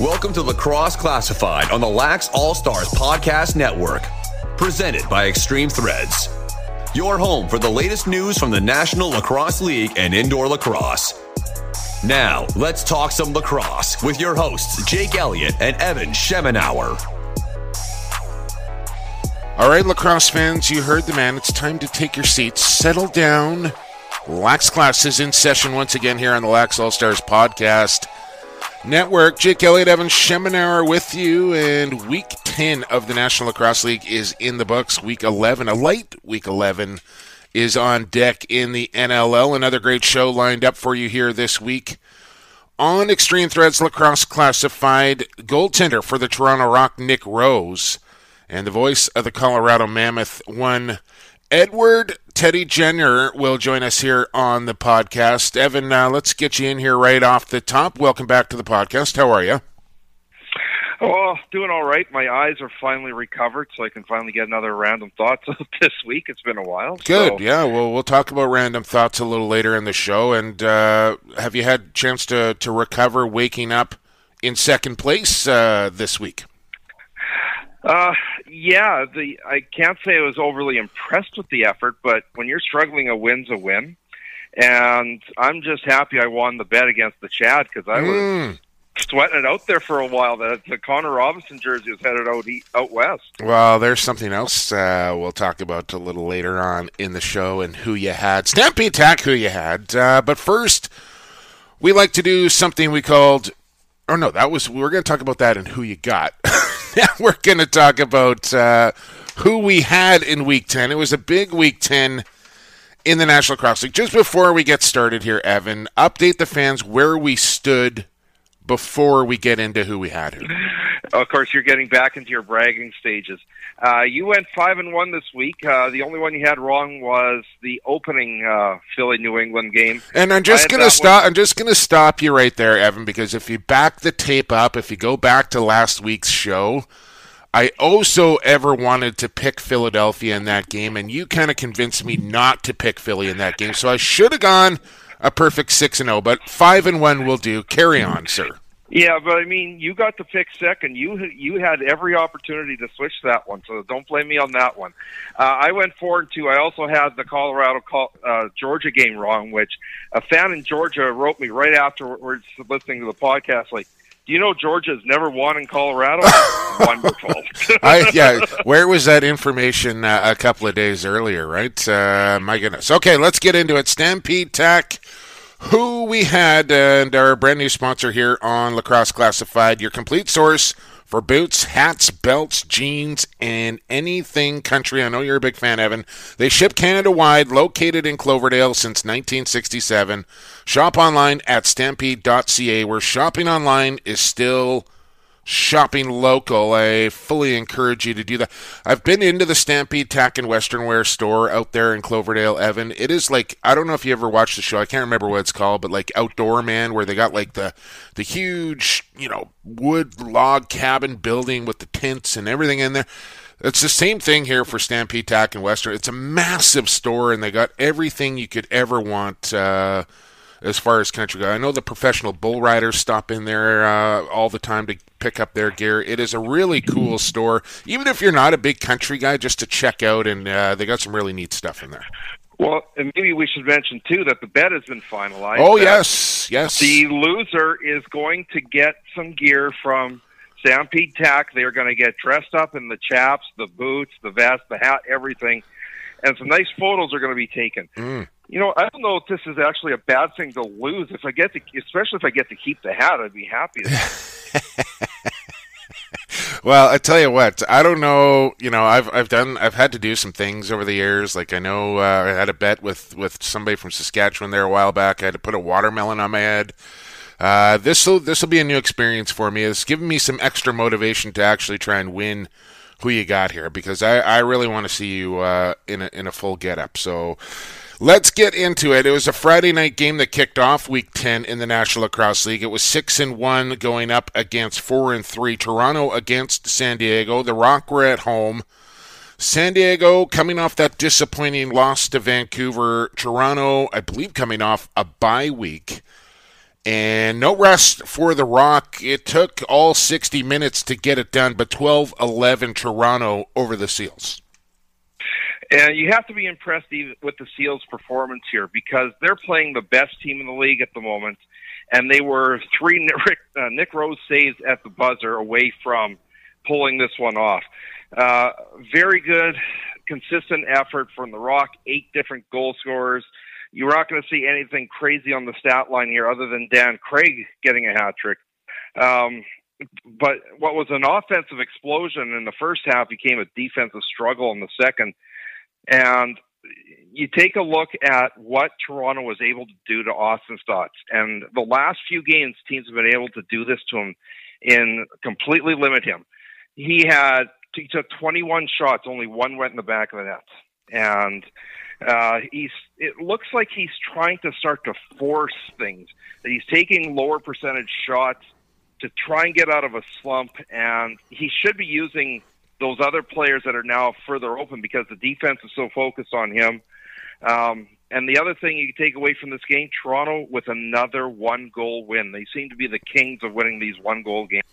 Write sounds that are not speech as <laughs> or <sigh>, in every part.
Welcome to Lacrosse Classified on the Lax All Stars Podcast Network, presented by Extreme Threads. Your home for the latest news from the National Lacrosse League and indoor lacrosse. Now, let's talk some lacrosse with your hosts, Jake Elliott and Evan Schemenauer. All right, lacrosse fans, you heard the man. It's time to take your seats, settle down. Lax class is in session once again here on the Lax All Stars podcast. Network. Jake Elliott, Evan Schemenauer with you, and week 10 of the National Lacrosse League is in the books. Week 11, a light week 11, is on deck in the NLL. Another great show lined up for you here this week. On Extreme Threads Lacrosse Classified, goaltender for the Toronto Rock, Nick Rose, and the voice of the Colorado Mammoth, one Edward Teddy Jenner will join us here on the podcast. Evan, uh, let's get you in here right off the top. Welcome back to the podcast. How are you? Oh, doing all right. My eyes are finally recovered, so I can finally get another random thoughts <laughs> this week. It's been a while. Good. So. Yeah. Well, we'll talk about random thoughts a little later in the show. And uh, have you had a chance to to recover, waking up in second place uh, this week? Uh, yeah, the I can't say I was overly impressed with the effort, but when you're struggling, a win's a win, and I'm just happy I won the bet against the Chad because I was Mm. sweating it out there for a while. That the Connor Robinson jersey was headed out out west. Well, there's something else uh, we'll talk about a little later on in the show and who you had. Stampede Attack, who you had. Uh, but first, we like to do something we called. Oh no, that was we are going to talk about that and who you got. <laughs> <laughs> now we're going to talk about uh, who we had in Week Ten. It was a big Week Ten in the National Cross League. Just before we get started here, Evan, update the fans where we stood before we get into who we had who. Of course, you're getting back into your bragging stages. Uh, you went five and one this week. Uh, the only one you had wrong was the opening uh, Philly New England game. And I'm just gonna that stop. I'm just gonna stop you right there, Evan, because if you back the tape up, if you go back to last week's show, I also ever wanted to pick Philadelphia in that game, and you kind of convinced me not to pick Philly in that game. So I should have gone a perfect six and zero, but five and one will do. Carry on, sir. Yeah, but I mean, you got the pick second. You you had every opportunity to switch that one, so don't blame me on that one. Uh, I went four and two. I also had the Colorado uh, Georgia game wrong, which a fan in Georgia wrote me right afterwards listening to the podcast, like. Do you know Georgia's never won in Colorado? <laughs> Wonderful. <laughs> I, yeah, where was that information uh, a couple of days earlier? Right? Uh, my goodness. Okay, let's get into it. Stampede Tack, who we had, and our brand new sponsor here on Lacrosse Classified, your complete source for boots, hats, belts, jeans, and anything country. I know you're a big fan, Evan. They ship Canada wide, located in Cloverdale since 1967. Shop online at stampede.ca, where shopping online is still shopping local. I fully encourage you to do that. I've been into the Stampede Tack and Western Wear store out there in Cloverdale, Evan. It is like I don't know if you ever watched the show. I can't remember what it's called, but like Outdoor Man, where they got like the the huge you know wood log cabin building with the tents and everything in there. It's the same thing here for Stampede Tack and Western. It's a massive store, and they got everything you could ever want. Uh, as far as country go. I know the professional bull riders stop in there uh, all the time to pick up their gear. It is a really cool store, even if you're not a big country guy, just to check out. And uh, they got some really neat stuff in there. Well, and maybe we should mention too that the bet has been finalized. Oh yes, yes. The loser is going to get some gear from Stampede Tack. They're going to get dressed up in the chaps, the boots, the vest, the hat, everything, and some nice photos are going to be taken. Mm. You know, I don't know if this is actually a bad thing to lose. If I get to, especially if I get to keep the hat, I'd be happy. <laughs> Well, I tell you what, I don't know. You know, I've I've done I've had to do some things over the years. Like I know uh, I had a bet with with somebody from Saskatchewan there a while back. I had to put a watermelon on my head. Uh, this will this will be a new experience for me. It's given me some extra motivation to actually try and win who you got here because I, I really want to see you uh, in a in a full get up. So Let's get into it. It was a Friday night game that kicked off Week 10 in the National Lacrosse League. It was six and one going up against four and three. Toronto against San Diego. The Rock were at home. San Diego coming off that disappointing loss to Vancouver. Toronto, I believe, coming off a bye week. And no rest for the Rock. It took all 60 minutes to get it done, but 12 11 Toronto over the Seals. And you have to be impressed with the Seals' performance here because they're playing the best team in the league at the moment, and they were three Nick, uh, Nick Rose saves at the buzzer away from pulling this one off. Uh, very good, consistent effort from the Rock. Eight different goal scorers. You're not going to see anything crazy on the stat line here, other than Dan Craig getting a hat trick. Um, but what was an offensive explosion in the first half became a defensive struggle in the second. And you take a look at what Toronto was able to do to Austin Staats, and the last few games, teams have been able to do this to him and completely limit him. He had he took 21 shots, only one went in the back of the net, and uh, he's. It looks like he's trying to start to force things. That he's taking lower percentage shots to try and get out of a slump, and he should be using those other players that are now further open because the defense is so focused on him. Um, and the other thing you can take away from this game, Toronto with another one goal win. They seem to be the kings of winning these one goal games.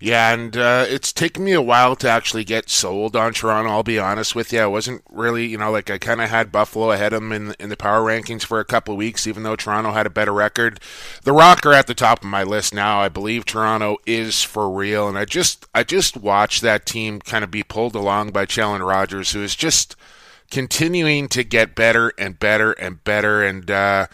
Yeah, and uh, it's taken me a while to actually get sold on Toronto. I'll be honest with you. I wasn't really, you know, like I kind of had Buffalo ahead of them in, in the power rankings for a couple of weeks, even though Toronto had a better record. The Rock are at the top of my list now. I believe Toronto is for real, and I just, I just watched that team kind of be pulled along by Challen Rogers, who is just continuing to get better and better and better. And uh,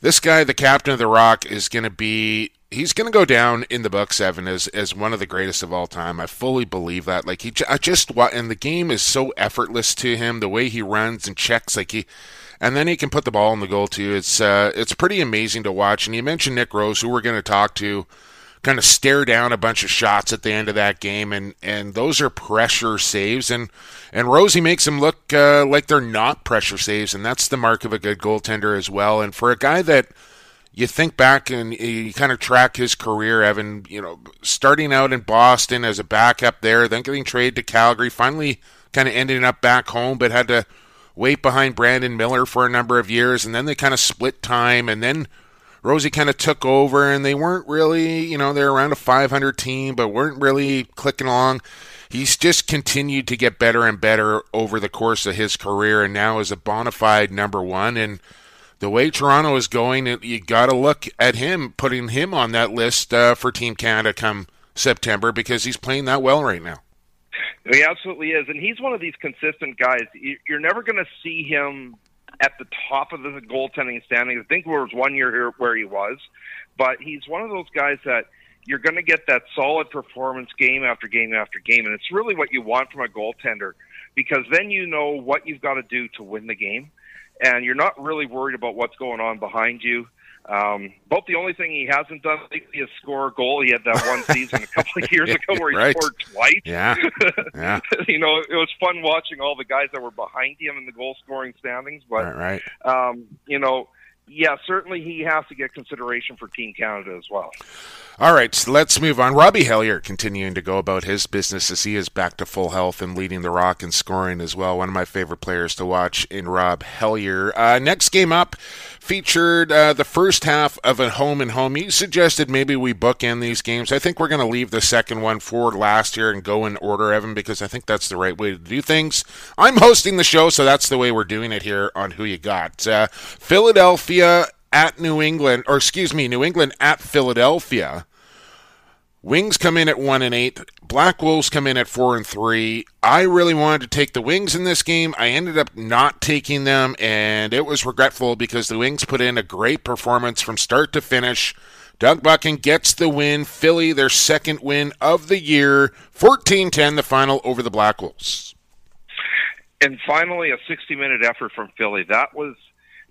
this guy, the captain of the Rock, is going to be he's going to go down in the book seven as as one of the greatest of all time. I fully believe that. Like he, I just and the game is so effortless to him. The way he runs and checks, like he, and then he can put the ball in the goal too. It's uh, it's pretty amazing to watch. And you mentioned Nick Rose, who we're going to talk to. Kind of stare down a bunch of shots at the end of that game, and, and those are pressure saves, and and Rosie makes them look uh, like they're not pressure saves, and that's the mark of a good goaltender as well. And for a guy that you think back and you kind of track his career, Evan, you know, starting out in Boston as a backup there, then getting traded to Calgary, finally kind of ending up back home, but had to wait behind Brandon Miller for a number of years, and then they kind of split time, and then Rosie kind of took over, and they weren't really, you know, they're around a 500 team, but weren't really clicking along. He's just continued to get better and better over the course of his career, and now is a bona fide number one, and – the way Toronto is going, you got to look at him, putting him on that list uh, for Team Canada come September because he's playing that well right now. He absolutely is, and he's one of these consistent guys. You're never going to see him at the top of the goaltending standings. I think there was one year here where he was, but he's one of those guys that you're going to get that solid performance game after game after game, and it's really what you want from a goaltender because then you know what you've got to do to win the game and you're not really worried about what's going on behind you. Um, but the only thing he hasn't done lately is score a goal. He had that one season a couple of years <laughs> ago where he right. scored twice. Yeah, yeah. <laughs> you know, it was fun watching all the guys that were behind him in the goal scoring standings. But right, right. Um, you know, yeah, certainly he has to get consideration for Team Canada as well. All right, so let's move on. Robbie Hellier continuing to go about his business as he is back to full health and leading the Rock and scoring as well. One of my favorite players to watch in Rob Hellier. Uh, next game up featured uh, the first half of a home and home. You suggested maybe we bookend these games. I think we're going to leave the second one for last year and go in order, Evan, because I think that's the right way to do things. I'm hosting the show, so that's the way we're doing it here on Who You Got. Uh, Philadelphia at New England, or excuse me, New England at Philadelphia. Wings come in at one and eight. Black Wolves come in at four and three. I really wanted to take the Wings in this game. I ended up not taking them, and it was regretful because the Wings put in a great performance from start to finish. Doug Buchan gets the win. Philly, their second win of the year. 14 10, the final over the Black Wolves. And finally, a 60 minute effort from Philly. That was,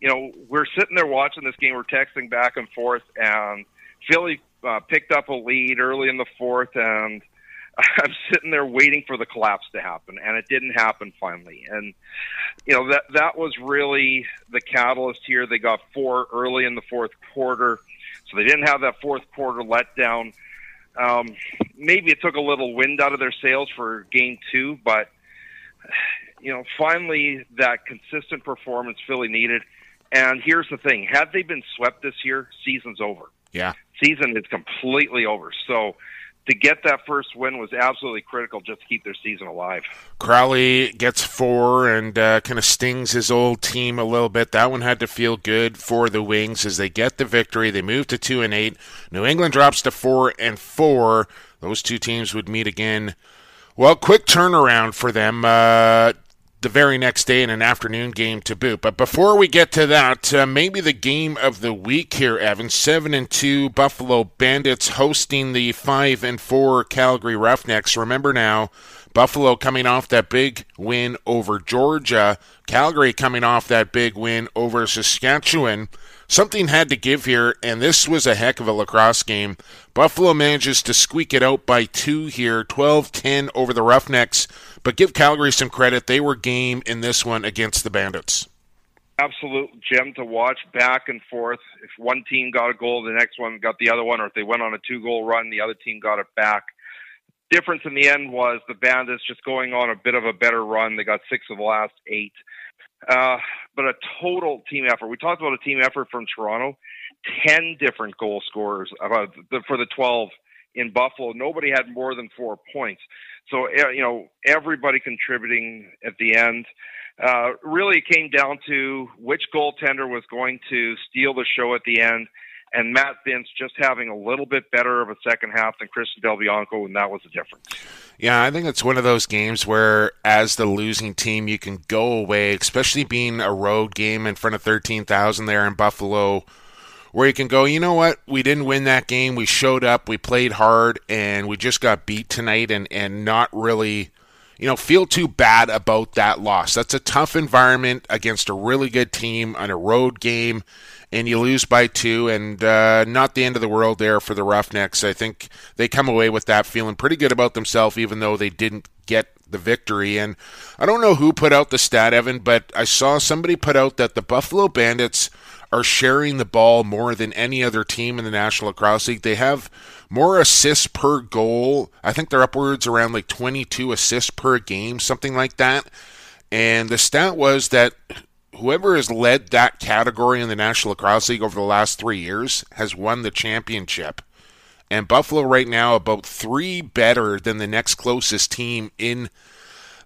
you know, we're sitting there watching this game. We're texting back and forth, and Philly uh, picked up a lead early in the fourth, and <laughs> I'm sitting there waiting for the collapse to happen, and it didn't happen finally. And you know that that was really the catalyst here. They got four early in the fourth quarter, so they didn't have that fourth quarter letdown. Um, maybe it took a little wind out of their sails for game two, but <sighs> you know, finally that consistent performance Philly needed. And here's the thing: had they been swept this year, season's over. Yeah, season is completely over. So to get that first win was absolutely critical just to keep their season alive. Crowley gets four and uh, kind of stings his old team a little bit. That one had to feel good for the Wings as they get the victory. They move to two and eight. New England drops to four and four. Those two teams would meet again. Well, quick turnaround for them. Uh, the very next day in an afternoon game to boot. But before we get to that, uh, maybe the game of the week here, Evan. Seven and two Buffalo Bandits hosting the five and four Calgary Roughnecks. Remember now, Buffalo coming off that big win over Georgia, Calgary coming off that big win over Saskatchewan. Something had to give here, and this was a heck of a lacrosse game. Buffalo manages to squeak it out by two here, 12 10 over the Roughnecks. But give Calgary some credit. They were game in this one against the Bandits. Absolute gem to watch back and forth. If one team got a goal, the next one got the other one, or if they went on a two goal run, the other team got it back. Difference in the end was the Bandits just going on a bit of a better run. They got six of the last eight. Uh, but a total team effort. We talked about a team effort from Toronto. 10 different goal scorers the, for the 12 in Buffalo. Nobody had more than four points. So, eh, you know, everybody contributing at the end. Uh, really, it came down to which goaltender was going to steal the show at the end, and Matt Vinc just having a little bit better of a second half than Christian Del Bianco, and that was the difference. Yeah, I think it's one of those games where, as the losing team, you can go away, especially being a road game in front of 13,000 there in Buffalo where you can go, you know what, we didn't win that game. We showed up, we played hard, and we just got beat tonight, and and not really, you know, feel too bad about that loss. That's a tough environment against a really good team on a road game, and you lose by two, and uh, not the end of the world there for the Roughnecks. I think they come away with that feeling pretty good about themselves, even though they didn't get the victory. And I don't know who put out the stat, Evan, but I saw somebody put out that the Buffalo Bandits are sharing the ball more than any other team in the National Lacrosse League. They have more assists per goal. I think they're upwards around like 22 assists per game, something like that. And the stat was that whoever has led that category in the National Lacrosse League over the last three years has won the championship. And Buffalo right now about three better than the next closest team in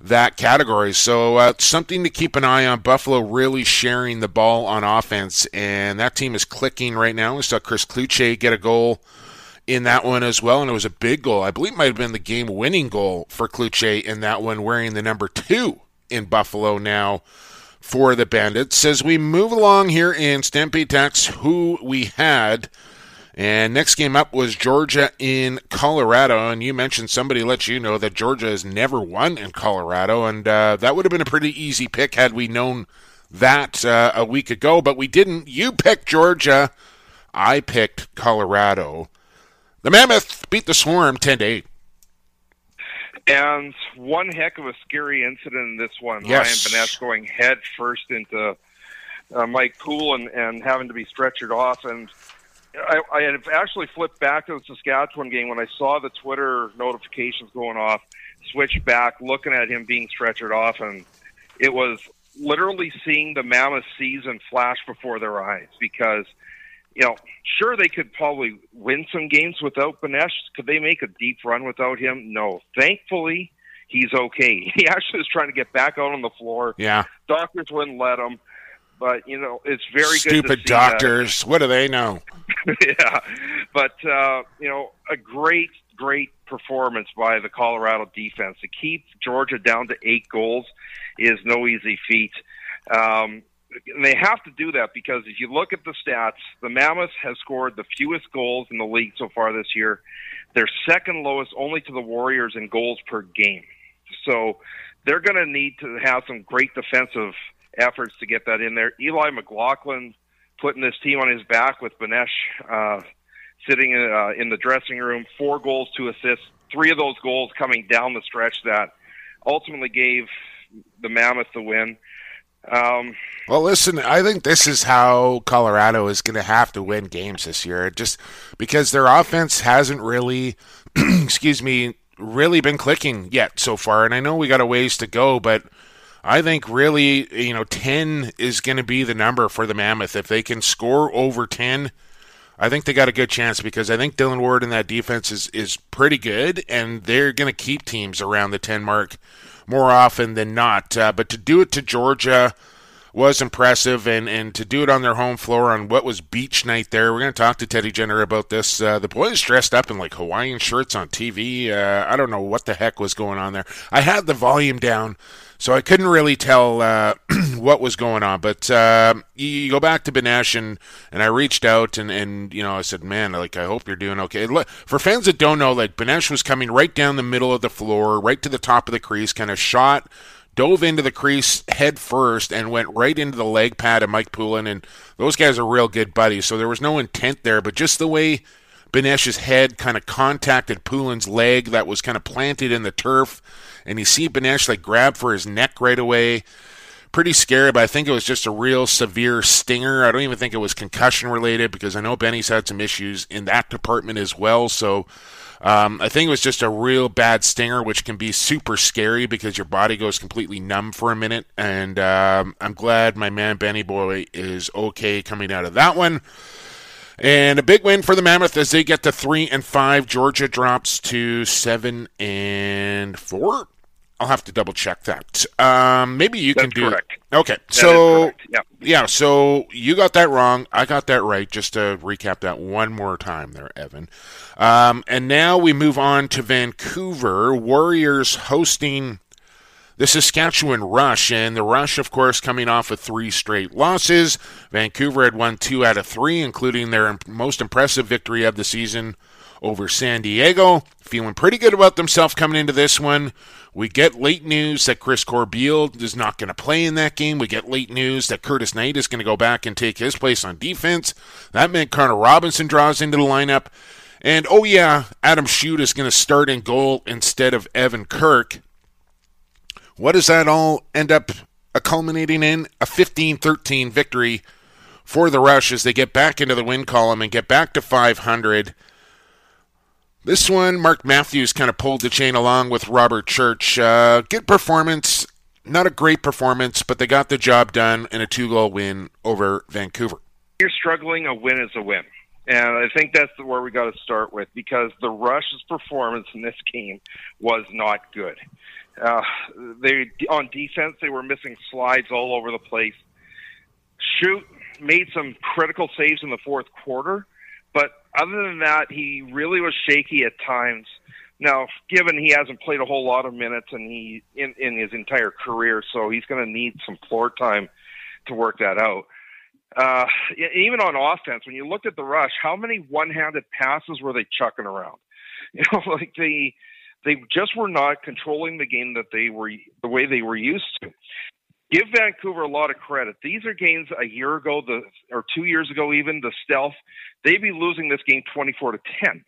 that category. So uh, something to keep an eye on. Buffalo really sharing the ball on offense, and that team is clicking right now. We saw Chris Cloutier get a goal in that one as well, and it was a big goal. I believe might have been the game-winning goal for Cloutier in that one, wearing the number two in Buffalo now for the Bandits. As we move along here in Stampede Tack, who we had – and next game up was Georgia in Colorado. And you mentioned somebody let you know that Georgia has never won in Colorado. And uh, that would have been a pretty easy pick had we known that uh, a week ago. But we didn't. You picked Georgia. I picked Colorado. The Mammoth beat the Swarm 10 to 8. And one heck of a scary incident in this one. Yes. Ryan Benesch going head first into uh, Mike Poulin and, and having to be stretchered off. And I, I had actually flipped back to the Saskatchewan game when I saw the Twitter notifications going off. Switched back, looking at him being stretchered off, and it was literally seeing the Mammoth season flash before their eyes. Because, you know, sure they could probably win some games without Benesch. Could they make a deep run without him? No. Thankfully, he's okay. <laughs> He actually was trying to get back out on the floor. Yeah. Doctors wouldn't let him. But you know, it's very good. stupid doctors. That. What do they know? <laughs> yeah, but uh, you know, a great, great performance by the Colorado defense to keep Georgia down to eight goals is no easy feat. Um, and they have to do that because if you look at the stats, the Mammoths have scored the fewest goals in the league so far this year. They're second lowest only to the Warriors in goals per game. So they're going to need to have some great defensive efforts to get that in there. Eli McLaughlin putting this team on his back with Benesch uh, sitting uh, in the dressing room, four goals, two assists, three of those goals coming down the stretch that ultimately gave the Mammoth the win. Um, well, listen, I think this is how Colorado is going to have to win games this year, just because their offense hasn't really, <clears throat> excuse me, really been clicking yet so far. And I know we got a ways to go, but I think really, you know, 10 is going to be the number for the Mammoth. If they can score over 10, I think they got a good chance because I think Dylan Ward and that defense is, is pretty good, and they're going to keep teams around the 10 mark more often than not. Uh, but to do it to Georgia was impressive, and, and to do it on their home floor on what was beach night there. We're going to talk to Teddy Jenner about this. Uh, the boys dressed up in like Hawaiian shirts on TV. Uh, I don't know what the heck was going on there. I had the volume down so I couldn't really tell uh, <clears throat> what was going on. But uh, you, go back to Benesch, and, and I reached out, and, and, you know, I said, man, like, I hope you're doing okay. For fans that don't know, like, Benesch was coming right down the middle of the floor, right to the top of the crease, kind of shot, dove into the crease head first, and went right into the leg pad of Mike Poulin. And those guys are real good buddies. So there was no intent there, but just the way Benesch's head kind of contacted Poulin's leg that was kind of planted in the turf and you see Benesch like grab for his neck right away. Pretty scary, but I think it was just a real severe stinger. I don't even think it was concussion related because I know Benny's had some issues in that department as well. So um, I think it was just a real bad stinger, which can be super scary because your body goes completely numb for a minute. And um, I'm glad my man Benny Boy is okay coming out of that one. And a big win for the Mammoth as they get to three and five. Georgia drops to seven and four. I'll have to double check that. Um, maybe you That's can do. Correct. Okay, that so yeah, yeah, so you got that wrong. I got that right. Just to recap that one more time, there, Evan. Um, and now we move on to Vancouver Warriors hosting the Saskatchewan Rush. And the Rush, of course, coming off of three straight losses. Vancouver had won two out of three, including their most impressive victory of the season over San Diego. Feeling pretty good about themselves coming into this one. We get late news that Chris Corbeil is not going to play in that game. We get late news that Curtis Knight is going to go back and take his place on defense. That meant Connor Robinson draws into the lineup. And oh, yeah, Adam Shute is going to start in goal instead of Evan Kirk. What does that all end up culminating in? A 15 13 victory for the Rush as they get back into the win column and get back to 500. This one, Mark Matthews kind of pulled the chain along with Robert Church. Uh, good performance, not a great performance, but they got the job done in a two goal win over Vancouver. You're struggling, a win is a win. And I think that's where we got to start with because the Rush's performance in this game was not good. Uh, they on defense they were missing slides all over the place. Shute made some critical saves in the fourth quarter, but other than that, he really was shaky at times. Now, given he hasn't played a whole lot of minutes and he in, in his entire career, so he's going to need some floor time to work that out. Uh, even on offense, when you looked at the rush, how many one-handed passes were they chucking around? <laughs> You know, like the they just were not controlling the game that they were the way they were used to. Give Vancouver a lot of credit. These are games a year ago, the or two years ago, even the stealth. They'd be losing this game twenty-four to ten.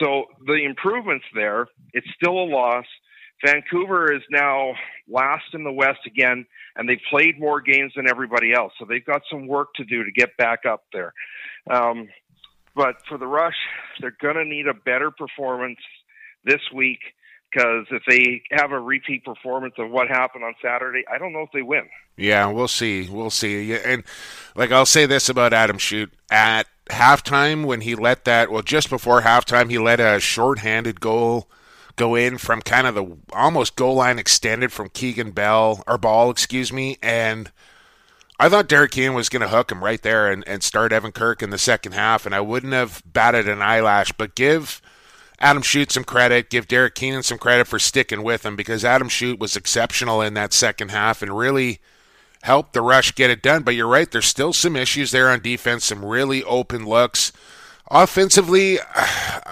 So the improvements there. It's still a loss. Vancouver is now last in the West again, and they've played more games than everybody else. So they've got some work to do to get back up there. Um, but for the Rush, they're going to need a better performance this week because if they have a repeat performance of what happened on Saturday, I don't know if they win. Yeah, we'll see. We'll see. And like I'll say this about Adam Shute at halftime when he let that well just before halftime he let a short-handed goal go in from kind of the almost goal line extended from Keegan Bell or Bal, excuse me, and I thought Derek Keenan was going to hook him right there and, and start Evan Kirk in the second half, and I wouldn't have batted an eyelash. But give Adam Shute some credit, give Derek Keenan some credit for sticking with him because Adam Shute was exceptional in that second half and really helped the rush get it done. But you're right, there's still some issues there on defense, some really open looks. Offensively, <sighs>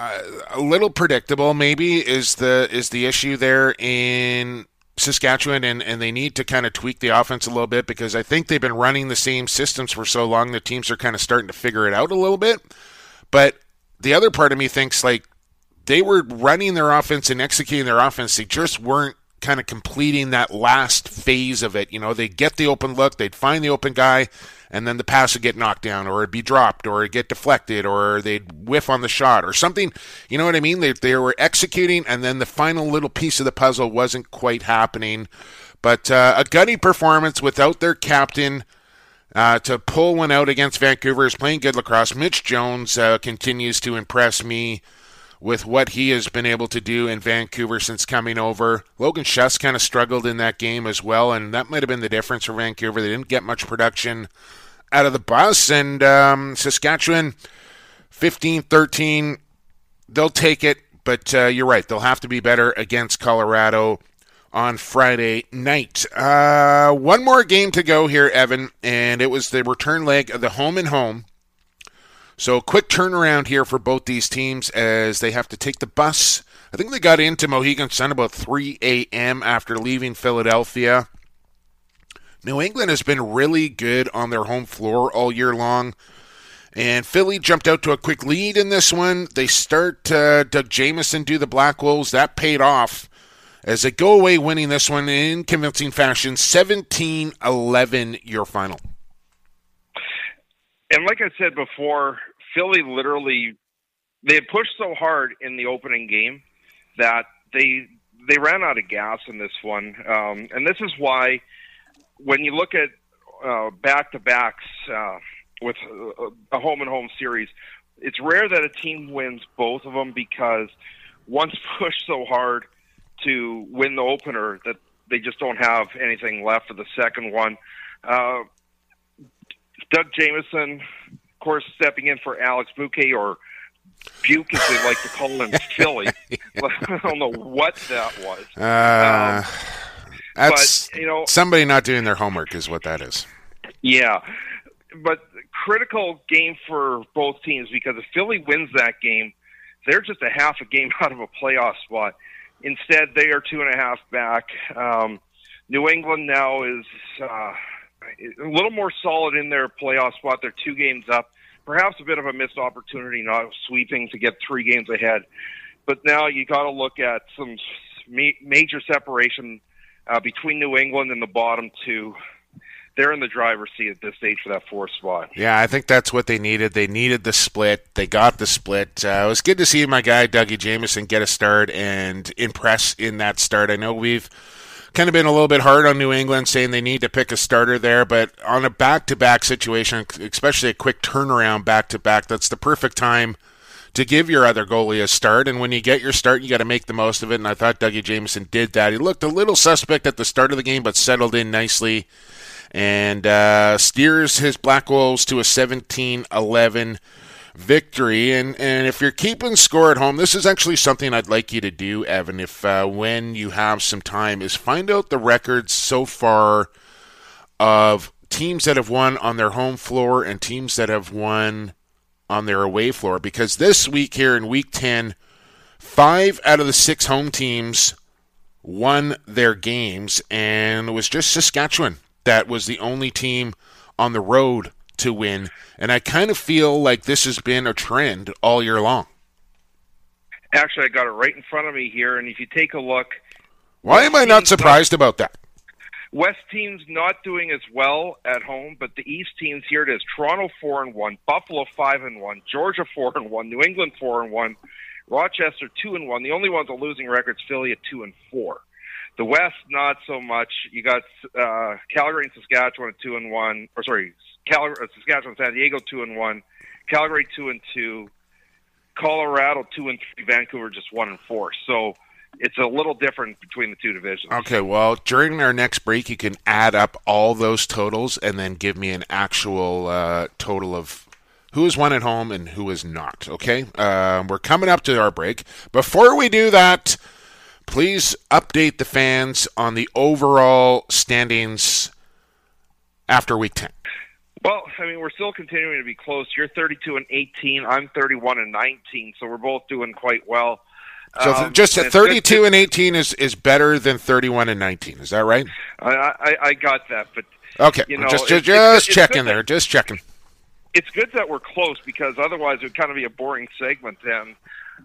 a little predictable maybe is the is the issue there in Saskatchewan, and, and they need to kind of tweak the offense a little bit because I think they've been running the same systems for so long the teams are kind of starting to figure it out a little bit. But the other part of me thinks like they were running their offense and executing their offense. They just weren't kind of completing that last phase of it. You know, they'd get the open look, they'd find the open guy, and then the pass would get knocked down, or it'd be dropped, or it'd get deflected, or they'd whiff on the shot, or something. You know what I mean? They, they were executing, and then the final little piece of the puzzle wasn't quite happening. But uh, a gutty performance without their captain. Uh, to pull one out against Vancouver is playing good lacrosse. Mitch Jones uh, continues to impress me with what he has been able to do in Vancouver since coming over. Logan Schuss kind of struggled in that game as well, and that might have been the difference for Vancouver. They didn't get much production out of the bus, and um, Saskatchewan 15 13, they'll take it, but uh, you're right. They'll have to be better against Colorado on Friday night. Uh, one more game to go here, Evan, and it was the return leg of the home and home. So, quick turnaround here for both these teams as they have to take the bus. I think they got into Mohegan Sun about 3 a.m. after leaving Philadelphia. New England has been really good on their home floor all year long. And Philly jumped out to a quick lead in this one. They start uh, Doug Jamieson do the Black Wolves. That paid off as they go away winning this one in convincing fashion 17 11 your final. And like I said before, Philly literally they had pushed so hard in the opening game that they they ran out of gas in this one, um, and this is why when you look at back to backs uh, with a home and home series, it's rare that a team wins both of them because once <laughs> pushed so hard to win the opener that they just don't have anything left for the second one. Uh, Doug Jamieson, of course, stepping in for Alex Bouquet or Buke, as they like to call him, <laughs> Philly. <laughs> I don't know what that was. Uh, um, that's but, you know somebody not doing their homework is what that is. Yeah, but critical game for both teams because if Philly wins that game, they're just a half a game <laughs> out of a playoff spot. Instead, they are two and a half back. Um, New England now is uh, a little more solid in their playoff spot. They're two games up. Perhaps a bit of a missed opportunity not sweeping to get three games ahead. But now you got to look at some major separation uh, between New England and the bottom two. They're in the driver's seat at this stage for that fourth spot. Yeah, I think that's what they needed. They needed the split. They got the split. Uh, it was good to see my guy Dougie Jamieson get a start and impress in that start. I know we've kind of been a little bit hard on New England, saying they need to pick a starter there, but on a back-to-back situation, especially a quick turnaround back-to-back, that's the perfect time to give your other goalie a start. And when you get your start, you got to make the most of it. And I thought Dougie Jamieson did that. He looked a little suspect at the start of the game, but settled in nicely and uh, steers his Black Wolves to a 17 11 victory. And, and if you're keeping score at home, this is actually something I'd like you to do, Evan, if uh, when you have some time, is find out the records so far of teams that have won on their home floor and teams that have won on their away floor because this week here in week 10, five out of the six home teams won their games, and it was just Saskatchewan that was the only team on the road to win. And I kind of feel like this has been a trend all year long. Actually, I got it right in front of me here, and if you take a look. Why am I not surprised not, about that? West teams not doing as well at home, but the East teams here it is: Toronto four and one, Buffalo five and one, Georgia <laughs> four and one, New England four and one, Rochester two and one. The only ones with losing records: Philly at two and four. The West not so much. You got uh, Calgary and Saskatchewan at two and one, or sorry, Calgary, uh, Saskatchewan, San Diego two and one, Calgary two and two, Colorado two and three, Vancouver just one and four. So it's a little different between the two divisions. Okay, well, during our next break, you can add up all those totals and then give me an actual uh, total of who is one at home and who is not. Okay, uh, we're coming up to our break. Before we do that, please update the fans on the overall standings after week 10. Well, I mean, we're still continuing to be close. You're 32 and 18. I'm 31 and 19, so we're both doing quite well. So um, just 32 and 18 is, is better than 31 and 19. Is that right? I, I, I got that, but okay, you know, just just, just checking there, just checking. It's good that we're close because otherwise it would kind of be a boring segment then.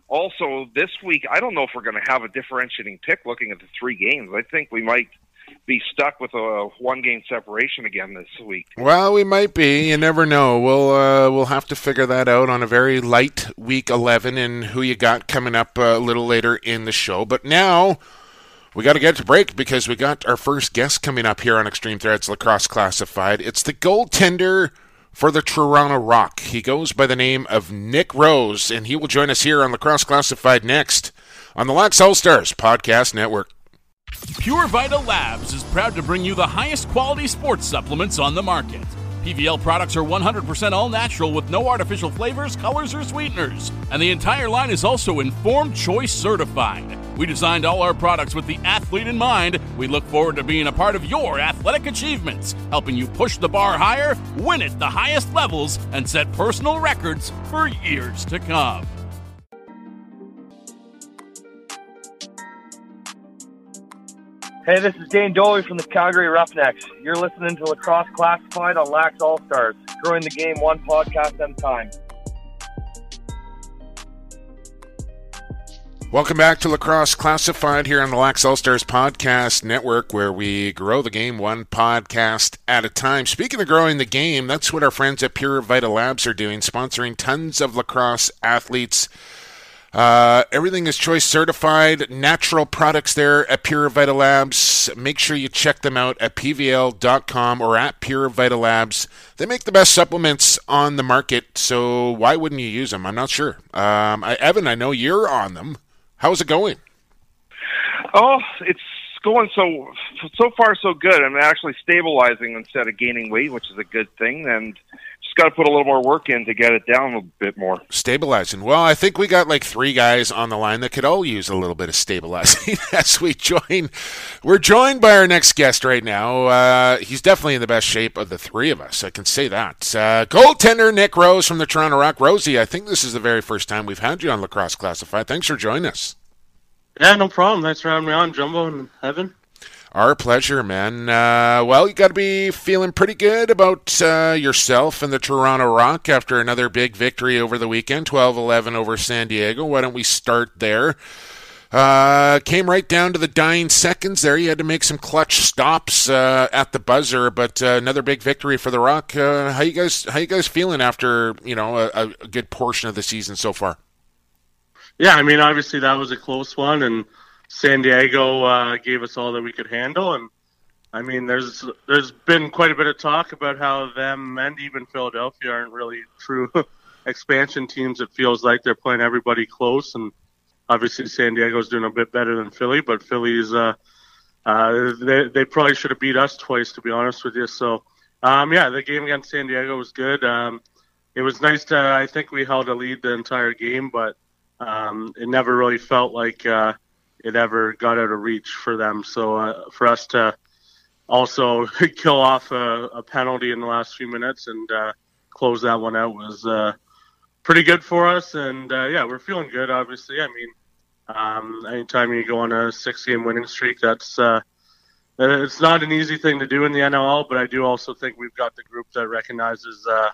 also this week, I don't know if we're going to have a differentiating pick looking at the three games. I think we might be stuck with a one game separation again this week. Well, we might be. You never know. We'll uh, we'll have to figure that out on a very light week 11 and who you got coming up a little later in the show. But now we got to get to break because we got our first guest coming up here on Extreme Threads Lacrosse Classified. It's the goaltender for the Toronto Rock. He goes by the name of Nick Rose, and he will join us here on Lacrosse Classified next on the Lax All Stars Podcast Network. Pure Vita Labs is proud to bring you the highest quality sports supplements on the market. PVL products are 100% all natural with no artificial flavors, colors, or sweeteners. And the entire line is also Informed Choice certified. We designed all our products with the athlete in mind. We look forward to being a part of your athletic achievements, helping you push the bar higher, win at the highest levels, and set personal records for years to come. Hey, this is Dane Dobbie from the Calgary Roughnecks. You're listening to Lacrosse Classified on Lax All Stars, growing the game one podcast at a time. Welcome back to Lacrosse Classified here on the Lax All Stars Podcast Network, where we grow the game one podcast at a time. Speaking of growing the game, that's what our friends at Pure Vita Labs are doing, sponsoring tons of lacrosse athletes uh, everything is choice certified. Natural products there at Pure Vita Labs. Make sure you check them out at pvl.com or at Pure Vita Labs. They make the best supplements on the market, so why wouldn't you use them? I'm not sure. Um, I, Evan, I know you're on them. How's it going? Oh, it's going so so far so good. I'm actually stabilizing instead of gaining weight, which is a good thing. And just got to put a little more work in to get it down a bit more. Stabilizing. Well, I think we got like three guys on the line that could all use a little bit of stabilizing <laughs> as we join. We're joined by our next guest right now. Uh, he's definitely in the best shape of the three of us. I can say that. Uh, goaltender Nick Rose from the Toronto Rock. Rosie, I think this is the very first time we've had you on Lacrosse Classified. Thanks for joining us. Yeah, no problem. Thanks for having me on, Jumbo and Evan. Our pleasure, man. Uh, well, you got to be feeling pretty good about uh, yourself and the Toronto Rock after another big victory over the weekend, 12 11 over San Diego. Why don't we start there? Uh, came right down to the dying seconds there. You had to make some clutch stops uh, at the buzzer, but uh, another big victory for the Rock. Uh, how you guys? How you guys feeling after you know a, a good portion of the season so far? Yeah, I mean, obviously that was a close one, and San Diego uh, gave us all that we could handle, and I mean, there's there's been quite a bit of talk about how them and even Philadelphia aren't really true <laughs> expansion teams. It feels like they're playing everybody close, and obviously San Diego's doing a bit better than Philly, but Philly's uh, uh, they they probably should have beat us twice, to be honest with you. So, um, yeah, the game against San Diego was good. Um, it was nice to. I think we held a lead the entire game, but um, it never really felt like. Uh, it ever got out of reach for them. So uh, for us to also <laughs> kill off a, a, penalty in the last few minutes and uh, close that one out was uh, pretty good for us. And uh, yeah, we're feeling good. Obviously, I mean, um, anytime you go on a six-game winning streak, that's uh, it's not an easy thing to do in the NLL. But I do also think we've got the group that recognizes uh,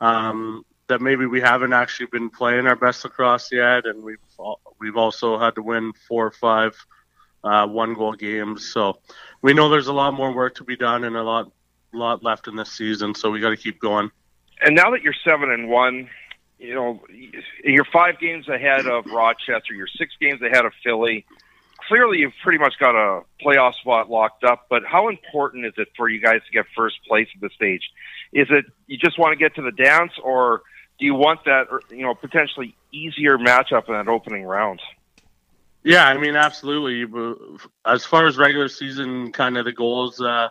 um, that maybe we haven't actually been playing our best lacrosse yet, and we've we've also had to win four or five uh, one goal games. So we know there's a lot more work to be done and a lot lot left in this season. So we got to keep going. And now that you're seven and one, you know you're five games ahead of Rochester. You're six games ahead of Philly. Clearly, you've pretty much got a playoff spot locked up. But how important is it for you guys to get first place at this stage? Is it you just want to get to the dance, or do you want that, you know, potentially easier matchup in that opening round? Yeah, I mean, absolutely. As far as regular season, kind of the goals uh,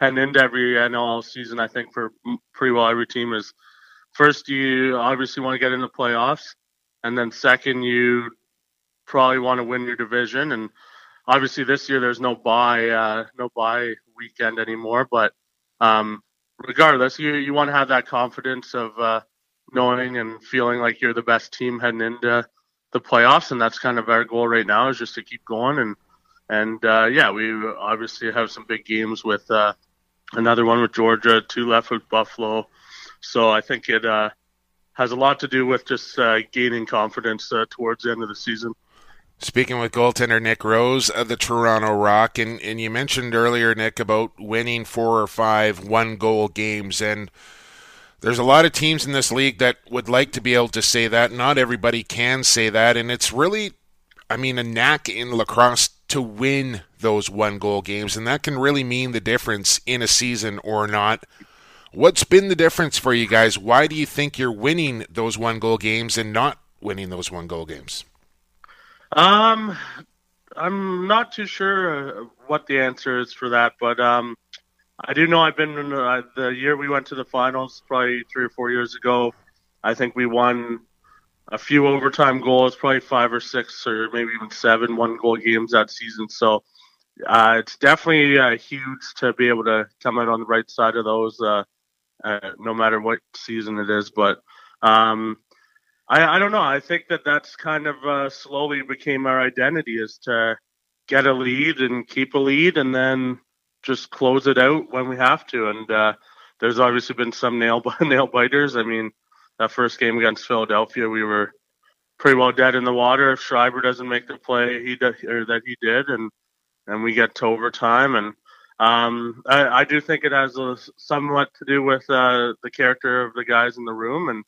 heading into every NL season, I think for pretty well every team is first you obviously want to get in the playoffs, and then second you probably want to win your division. And obviously this year there's no bye uh, no bye weekend anymore, but um, regardless, you you want to have that confidence of uh, knowing and feeling like you're the best team heading into the playoffs, and that's kind of our goal right now is just to keep going and and uh, yeah, we obviously have some big games with uh, another one with Georgia, two left with Buffalo. So I think it uh, has a lot to do with just uh, gaining confidence uh, towards the end of the season. Speaking with goaltender Nick Rose of the Toronto Rock, and, and you mentioned earlier, Nick, about winning four or five one goal games. And there's a lot of teams in this league that would like to be able to say that. Not everybody can say that. And it's really, I mean, a knack in lacrosse to win those one goal games. And that can really mean the difference in a season or not. What's been the difference for you guys? Why do you think you're winning those one goal games and not winning those one goal games? Um, I'm not too sure uh, what the answer is for that, but um, I do know I've been in uh, the year we went to the finals, probably three or four years ago. I think we won a few overtime goals, probably five or six or maybe even seven one goal games that season. So uh, it's definitely uh, huge to be able to come out on the right side of those. Uh, uh, no matter what season it is. But um, I, I, don't know. I think that that's kind of uh, slowly became our identity is to get a lead and keep a lead, and then just close it out when we have to. And uh, there's obviously been some nail <laughs> nail biters. I mean, that first game against Philadelphia, we were pretty well dead in the water if Schreiber doesn't make the play he or that he did, and and we get to overtime and um, I, I, do think it has a, somewhat to do with uh, the character of the guys in the room, and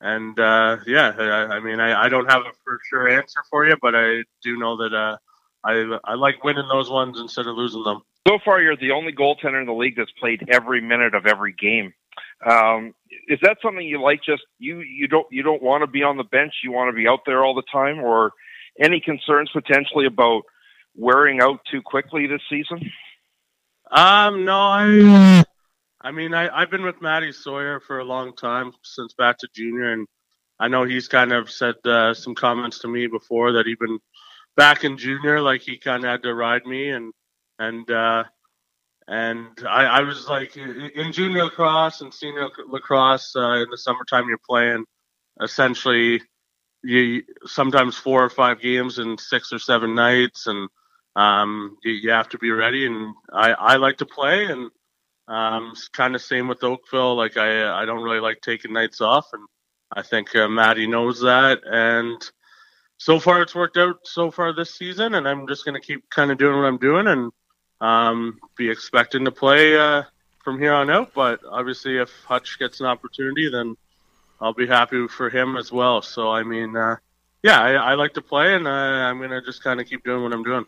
and uh, yeah, I, I mean, I, I, don't have a for sure answer for you, but I do know that uh, I I like winning those ones instead of losing them. So far, you're the only goaltender in the league that's played every minute of every game. Um, is that something you like? Just you you don't you don't want to be on the bench. You want to be out there all the time, or any concerns potentially about wearing out too quickly this season? Um, no, I, I mean, I, I've been with Matty Sawyer for a long time since back to junior, and I know he's kind of said uh, some comments to me before that even back in junior, like he kind of had to ride me, and and uh, and I, I was like in junior lacrosse and senior lacrosse uh, in the summertime, you're playing essentially you sometimes four or five games in six or seven nights, and um, you, you, have to be ready. And I, I like to play, and um, it's kind of same with Oakville. Like I, I don't really like taking nights off, and I think uh, Maddie knows that. And so far, it's worked out so far this season, and I'm just going to keep kind of doing what I'm doing and um, be expecting to play uh, from here on out. But obviously, if Hutch gets an opportunity, then I'll be happy for him as well. So I mean, uh, yeah, I, I, like to play, and uh, I'm going to just kind of keep doing what I'm doing.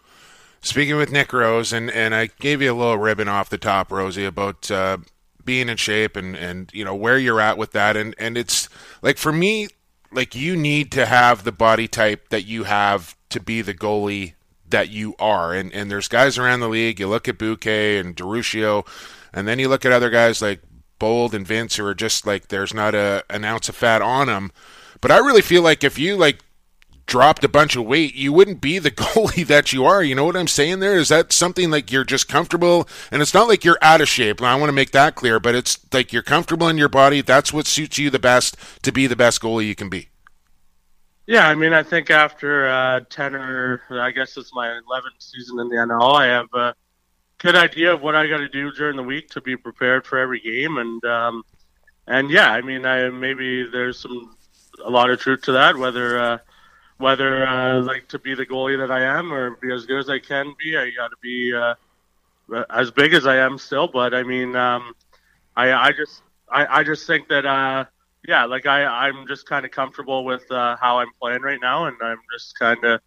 Speaking with Nick Rose, and, and I gave you a little ribbon off the top, Rosie, about uh, being in shape and, and you know where you're at with that, and and it's like for me, like you need to have the body type that you have to be the goalie that you are, and and there's guys around the league. You look at Bouquet and DeRuscio, and then you look at other guys like Bold and Vince who are just like there's not a an ounce of fat on them. But I really feel like if you like dropped a bunch of weight, you wouldn't be the <laughs> goalie that you are. You know what I'm saying there? Is that something like you're just comfortable? And it's not like you're out of shape. I want to make that clear, but it's like you're comfortable in your body. That's what suits you the best to be the best goalie you can be. Yeah, I mean, I think after uh, 10 or I guess it's my 11th season in the NLL, I have a good idea of what I got to do during the week to be prepared for every game. And, um, and yeah, I mean, I maybe there's some, a lot of truth to that, whether, uh, whether uh, like to be the goalie that I am or be as good as I can be. I got to be uh, as big as I am still. But I mean, um, I I just I, I just think that uh, yeah, like I I'm just kind of comfortable with uh, how I'm playing right now, and I'm just kind of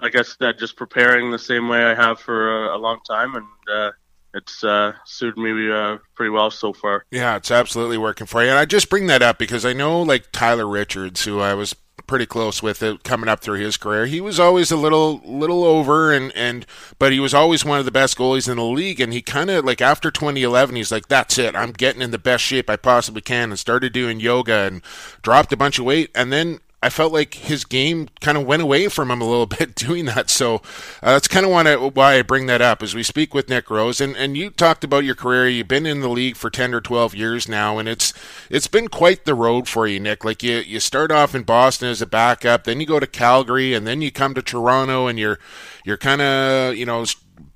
like I said, just preparing the same way I have for a, a long time, and uh, it's uh, suited me uh, pretty well so far. Yeah, it's absolutely working for you. And I just bring that up because I know, like Tyler Richards, who I was pretty close with it coming up through his career. He was always a little little over and and but he was always one of the best goalies in the league and he kind of like after 2011 he's like that's it. I'm getting in the best shape I possibly can and started doing yoga and dropped a bunch of weight and then I felt like his game kind of went away from him a little <laughs> bit doing that. So uh, that's kind of why I bring that up as we speak with Nick Rose. And, and you talked about your career. You've been in the league for 10 or 12 years now, and it's it's been quite the road for you, Nick. Like you, you start off in Boston as a backup, then you go to Calgary, and then you come to Toronto, and you're you're kind of you know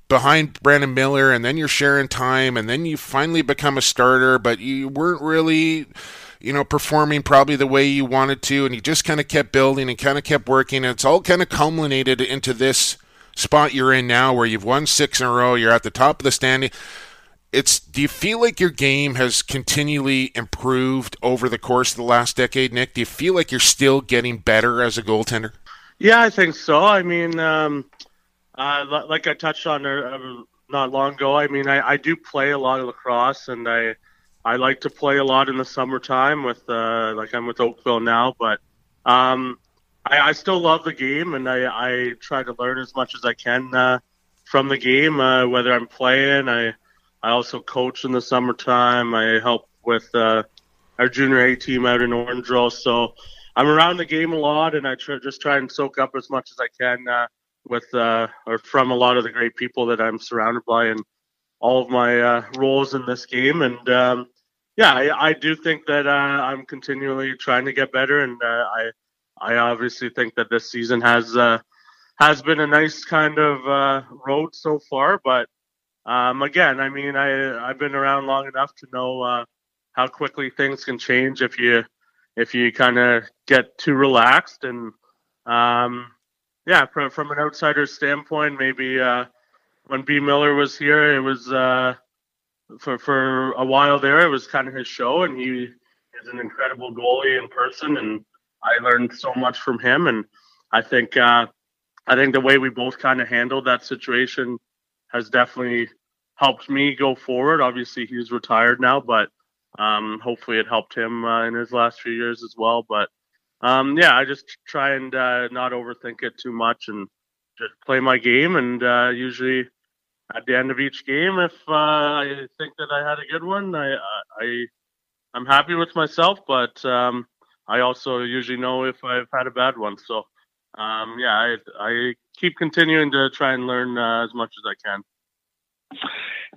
behind Brandon Miller, and then you're sharing time, and then you finally become a starter, but you weren't really you know, performing probably the way you wanted to, and you just kind of kept building and kind of kept working, and it's all kind of culminated into this spot you're in now, where you've won six in a row, you're at the top of the standing. It's. Do you feel like your game has continually improved over the course of the last decade, Nick? Do you feel like you're still getting better as a goaltender? Yeah, I think so. I mean, um, uh, like I touched on uh, not long ago. I mean, I, I do play a lot of lacrosse, and I I like to play a lot in the summertime with uh, like I'm with Oakville now, but um, I, I still love the game, and I, I try to learn as much as I can uh, from the game. Uh, whether I'm playing, I I also coach in the summertime. I help with uh, our junior A team out in Orangeville, so I'm around the game a lot, and I just try and soak up as much as I can uh, with uh, or from a lot of the great people that I'm surrounded by, and all of my roles in this game. And um, yeah, I, I, do think that uh, I'm continually trying to get better, and uh, I I obviously think that this season has uh, has been a nice kind of uh, road so far. But um, again, I mean, I I've been around long enough to know uh, how quickly things can change if you if you kind of get too relaxed and um, yeah, from, from an outsider's standpoint, maybe uh, when B Miller was here, it was for for a while there. It was kind of his show, and he is an incredible goalie in person, and I learned so much from him. And I think uh, I think the way we both kind of handled that situation has definitely helped me go forward. Obviously, he's retired now, but um, hopefully, it helped him uh, in his last few years as well. But um, yeah, I just try and uh, not overthink it too much and just play my game, and uh, usually at the end of each game, if uh, I think that I had a good one, I, I I'm happy with myself. But um, I also usually know if I've had a bad one. So um, yeah, I, I keep continuing to try and learn uh, as much as I can.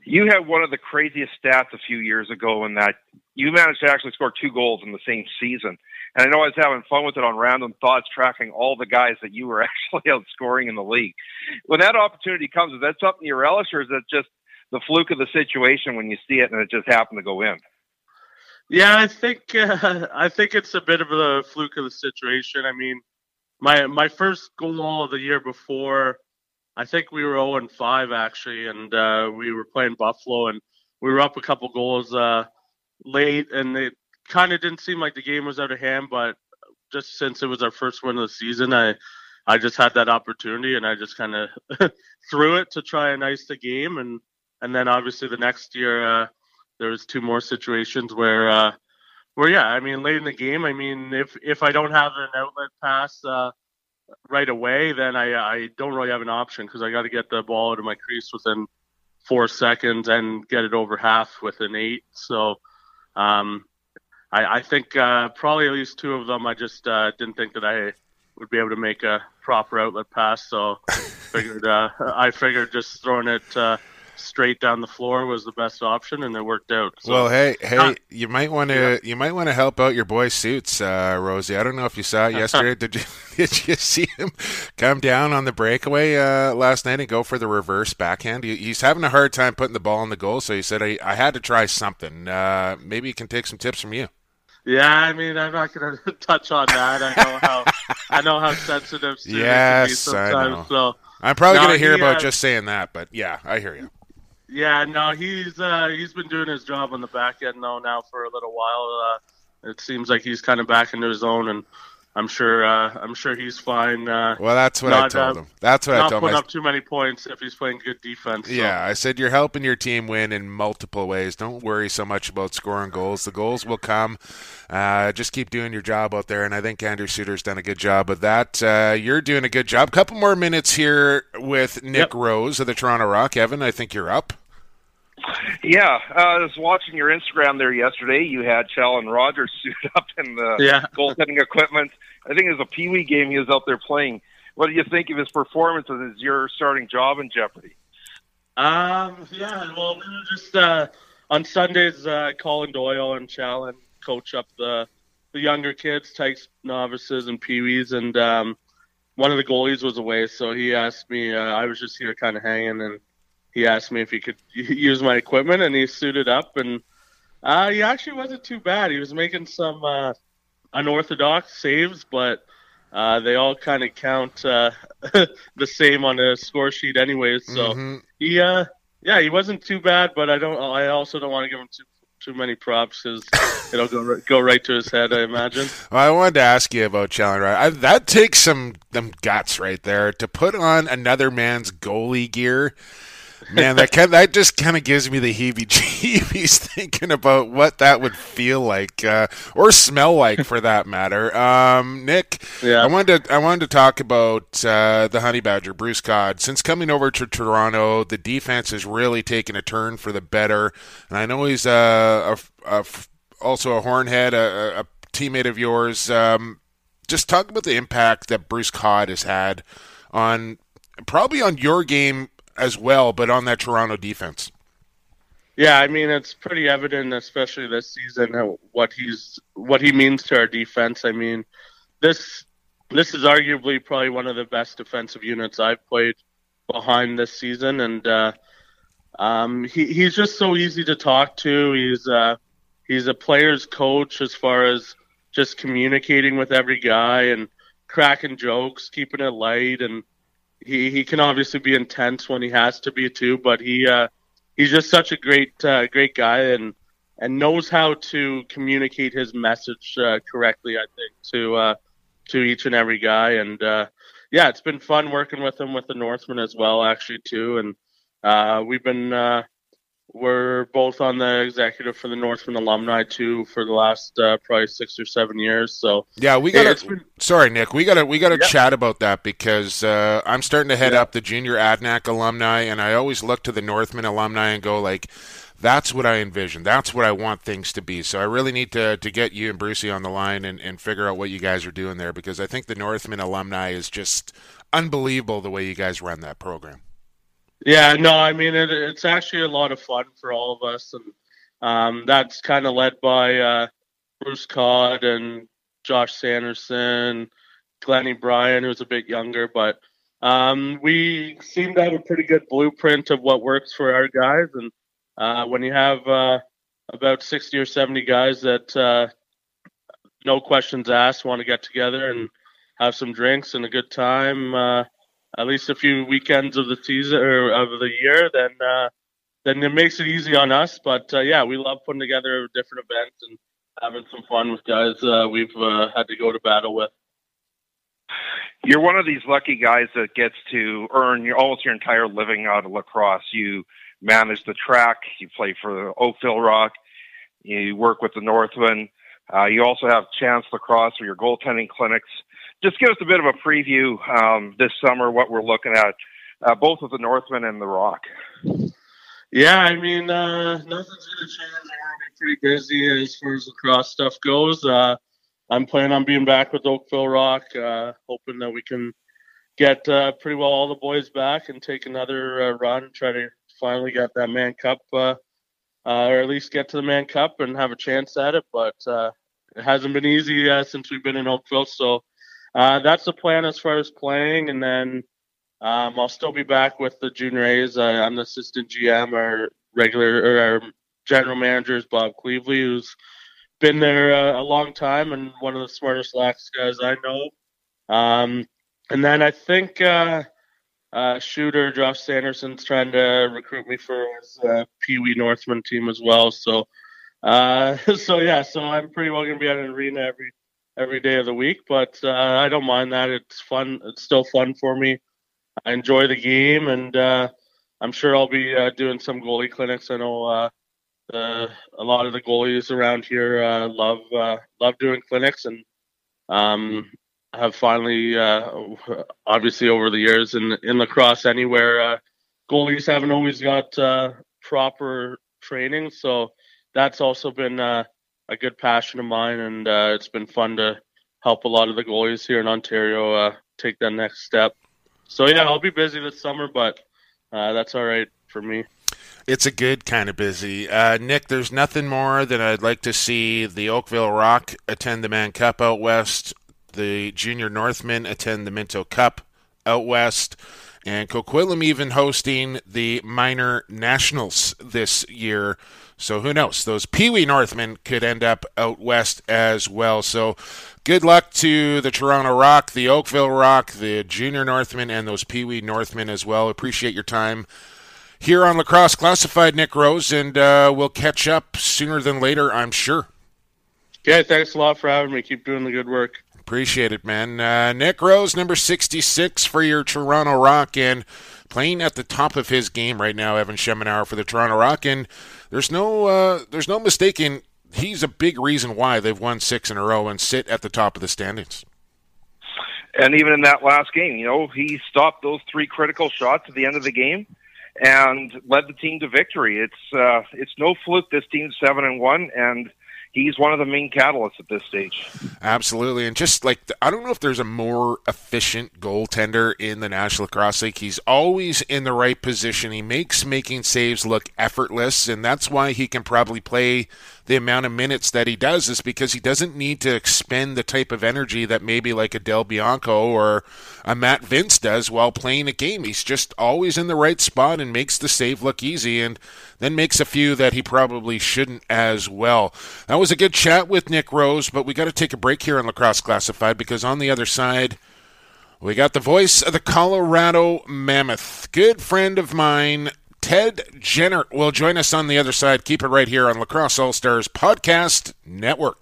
You had one of the craziest stats a few years ago in that you managed to actually score two goals in the same season. And I know I was having fun with it on Random Thoughts, tracking all the guys that you were <laughs> actually outscoring in the league. When that opportunity comes, is that something you relish, or is that just the fluke of the situation when you see it and it just happened to go in? Yeah, I think uh, <laughs> I think it's a bit of a fluke of the situation. I mean, my my first goal of the year before, I think we were 0 and 5 actually, and uh, we were playing Buffalo, and we were up a couple goals uh, late, and it kind of didn't seem like the game was out of hand, but just since it was our first win of the season, I I just had that opportunity and I just kind of <laughs> threw it to try and ice the game, and and then obviously the next year uh, there was two more situations where uh, where yeah, I mean late in the game, I mean if if I don't have an outlet pass. Uh, right away, then I I don't really have an option because I got to get the ball out of my crease within four seconds and get it over half within eight. So um, I, I think uh, probably at least two of them. I just uh, didn't think that I would be able to make a proper outlet pass, so <laughs> figured uh, I figured just throwing it uh, straight down the floor was the best option, and it worked out. So, well, hey, <laughs> hey, you might want to yeah. you might want to help out your boy Suits, uh, Rosie. I don't know if you saw it <laughs> yesterday. did you did you see him come down on the breakaway uh, last night and go for the reverse backhand? He, he's having a hard time putting the ball in the goal, so he said I, I had to try something. Uh, maybe he can take some tips from you. Yeah, I mean, I'm not going <laughs> to touch on that. I know how I know how sensitive students yes, can be sometimes. So I'm probably no, going to hear about uh, just saying that, but yeah, I hear you. Yeah, no, he's uh, he's been doing his job on the back end though now for a little while. Uh, it seems like he's kind of back into his own and I'm sure. Uh, I'm sure he's fine. Uh, well, that's what not, I told uh, him. That's what I told him. Not putting up too many points if he's playing good defense. So. Yeah, I said you're helping your team win in multiple ways. Don't worry so much about scoring goals. The goals will come. Uh, just keep doing your job out there, and I think Andrew Suitor's done a good job of that. Uh, you're doing a good job. Couple more minutes here with Nick yep. Rose of the Toronto Rock. Evan, I think you're up. <laughs> Yeah, uh, I was watching your Instagram there yesterday. You had Challen Rogers <laughs> suit up in the yeah. goaltending equipment. I think it was a Pee Wee game he was out there playing. What do you think of his performance as your starting job in Jeopardy? Um, yeah, well, we were just uh, on Sundays. Uh, Colin Doyle and Challen coach up the the younger kids, types novices and Pee Wees, and um, one of the goalies was away, so he asked me. Uh, I was just here, kind of hanging, and he asked me if he could <laughs> use my equipment, and he suited up and Uh, he actually wasn't too bad. He was making some uh, unorthodox saves, but uh, they all kind of count uh, <laughs> the same on the score sheet, anyways. So Mhm. he, uh, yeah, he wasn't too bad, but I don't. I also don't want to give him too too many props because <laughs> it'll go ri- go right to his head. I imagine. Well, I wanted to ask you about Chandler. I, that takes some them guts right there to put on another man's goalie gear. Man, that kind that just kind of gives me the heebie-jeebies <laughs> thinking about what that would feel like uh, or smell like, for that matter. Um, Nick, Yeah. I wanted to, I wanted to talk about uh, the Honey Badger, Bruce Codd. Since coming over to Toronto, the defense has really taken a turn for the better, and I know he's uh, a, a, also a Hornhead, a, a teammate of yours. Um, just talk about the impact that Bruce Codd has had on probably on your game as well, but on that Toronto defense. Yeah, I mean it's pretty evident, especially this season, what he's what he means to our defense. I mean, this this is arguably probably one of the best defensive units I've played behind this season, and uh, um, he he's just so easy to talk to. He's uh, he's a player's coach as far as just communicating with every guy and cracking jokes, keeping it light, and he he can obviously be intense when he has to be too, but he. Uh, he's just such a great uh, great guy and and knows how to communicate his message uh, correctly. I think to uh, to each and every guy, and uh, yeah, it's been fun working with him with the Northmen as well, actually too. And uh, we've been we're both on the executive for the Northmen alumni too for the last uh, probably six or seven years. So Yeah, we got it's to. been- Sorry, Nick. We got to. We got to Yeah. chat about that because uh, I'm starting to head Yeah. up the junior Adanac alumni, and I always look to the Northmen alumni and go like, "That's what I envision. That's what I want things to be." So I really need to to get you and Brucey on the line and, and figure out what you guys are doing there because I think the Northmen alumni is just unbelievable the way you guys run that program. Yeah, no, I mean it, it's actually a lot of fun for all of us, and um, that's kind of led by uh, Bruce Codd and Josh Sanderson, Glennie Bryan, who's a bit younger, but um, we seem to have a pretty good blueprint of what works for our guys, and uh, when you have uh, about sixty or seventy guys that uh, no questions asked want to get together and have some drinks and a good time. At least a few weekends of the season or of the year, then uh, then it makes it easy on us. But uh, yeah, we love putting together different events and having some fun with guys uh, we've uh, had to go to battle with. You're one of these lucky guys that gets to earn your, almost your entire living out of lacrosse. You manage the track, you play for Oakville Rock, you work with the Northmen. Uh, you also have Chance Lacrosse for your goaltending clinics. Just give us a bit of a preview um, this summer, what we're looking at, uh, both with the Northmen and the Rock. Yeah, I mean, uh, nothing's going to change. We're going to be pretty busy as far as lacrosse stuff goes. Uh, I'm planning on being back with Oakville Rock, uh, hoping that we can get uh, pretty well all the boys back and take another uh, run, try to finally get that Mann Cup, or at least get to the Mann Cup and have a chance at it. But it hasn't been easy since we've been in Oakville, so uh, that's the plan as far as playing. And then um, I'll still be back with the junior A's. Uh, I'm the assistant GM. Our regular or our general manager is Bob Cleveley, who's been there uh, a long time and one of the smartest lax guys I know. Um, and then I think uh, uh, shooter Josh Sanderson's trying to recruit me for his uh, Pee Wee Northmen team as well. So, uh, <laughs> so yeah, so I'm pretty well to be at an arena every every day of the week, but uh, I don't mind that. It's fun. It's still fun for me. I enjoy the game, and uh, I'm sure I'll be uh, doing some goalie clinics. I know uh, a lot of the goalies around here uh, love uh, love doing clinics, and um, have finally, obviously, over the years in in lacrosse, anywhere goalies haven't always got proper training, so that's also been a good passion of mine, and uh, it's been fun to help a lot of the goalies here in Ontario uh, take that next step. So yeah, I'll be busy this summer, but uh, that's all right for me. It's a good kind of busy. Uh, Nick, there's nothing more than I'd like to see the Oakville Rock attend the Mann Cup out west, the Junior Northmen attend the Minto Cup out west, and Coquitlam even hosting the minor nationals this year. So who knows? Those Pee Wee Northmen could end up out west as well. So good luck to the Toronto Rock, the Oakville Rock, the Junior Northmen, and those Pee Wee Northmen as well. Appreciate your time here on Lacrosse Classified, Nick Rose, and uh, we'll catch up sooner than later, I'm sure. Okay, thanks a lot for having me. Keep doing the good work. Appreciate it, man. Uh, Nick Rose, number 66 for your Toronto Rock, and playing at the top of his game right now, Evan Schemenauer for the Toronto Rock, and there's no uh, there's no mistaking he's a big reason why they've won six in a row and sit at the top of the standings. And even in that last game, you know, he stopped those three critical shots at the end of the game and led the team to victory. It's uh, it's no fluke. This team's seven and one, and he's one of the main catalysts at this stage. Absolutely, and just like I don't know if there's a more efficient goaltender in the National Lacrosse League. He's always in the right position. He makes making saves look effortless, and that's why he can probably play the amount of minutes that he does is because he doesn't need to expend the type of energy that maybe like a Del Bianco or a Matt Vince does while playing a game. He's just always in the right spot and makes the save look easy and then makes a few that he probably shouldn't as well. That was a good chat with Nick Rose, but we got to take a break here on Lacrosse Classified because on the other side, we got the voice of the Colorado Mammoth. Good friend of mine, Ted Jenner will join us on the other side. Keep it right here on Lacrosse All Stars Podcast Network.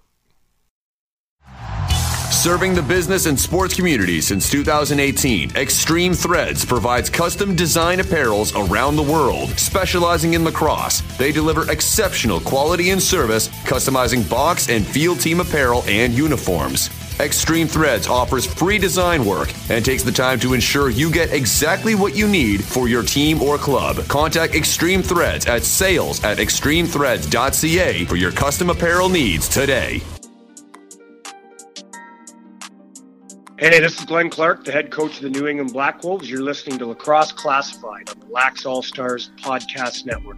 Serving the business and sports community since 2018, Extreme Threads provides custom design apparels around the world. Specializing in lacrosse, they deliver exceptional quality and service, customizing box and field team apparel and uniforms. Extreme Threads offers free design work and takes the time to ensure you get exactly what you need for your team or club. Contact Extreme Threads at sales at extremethreads.ca for your custom apparel needs today. Hey, this is Glenn Clark, the head coach of the New England Black Wolves. You're listening to Lacrosse Classified on the Lax All Stars Podcast Network.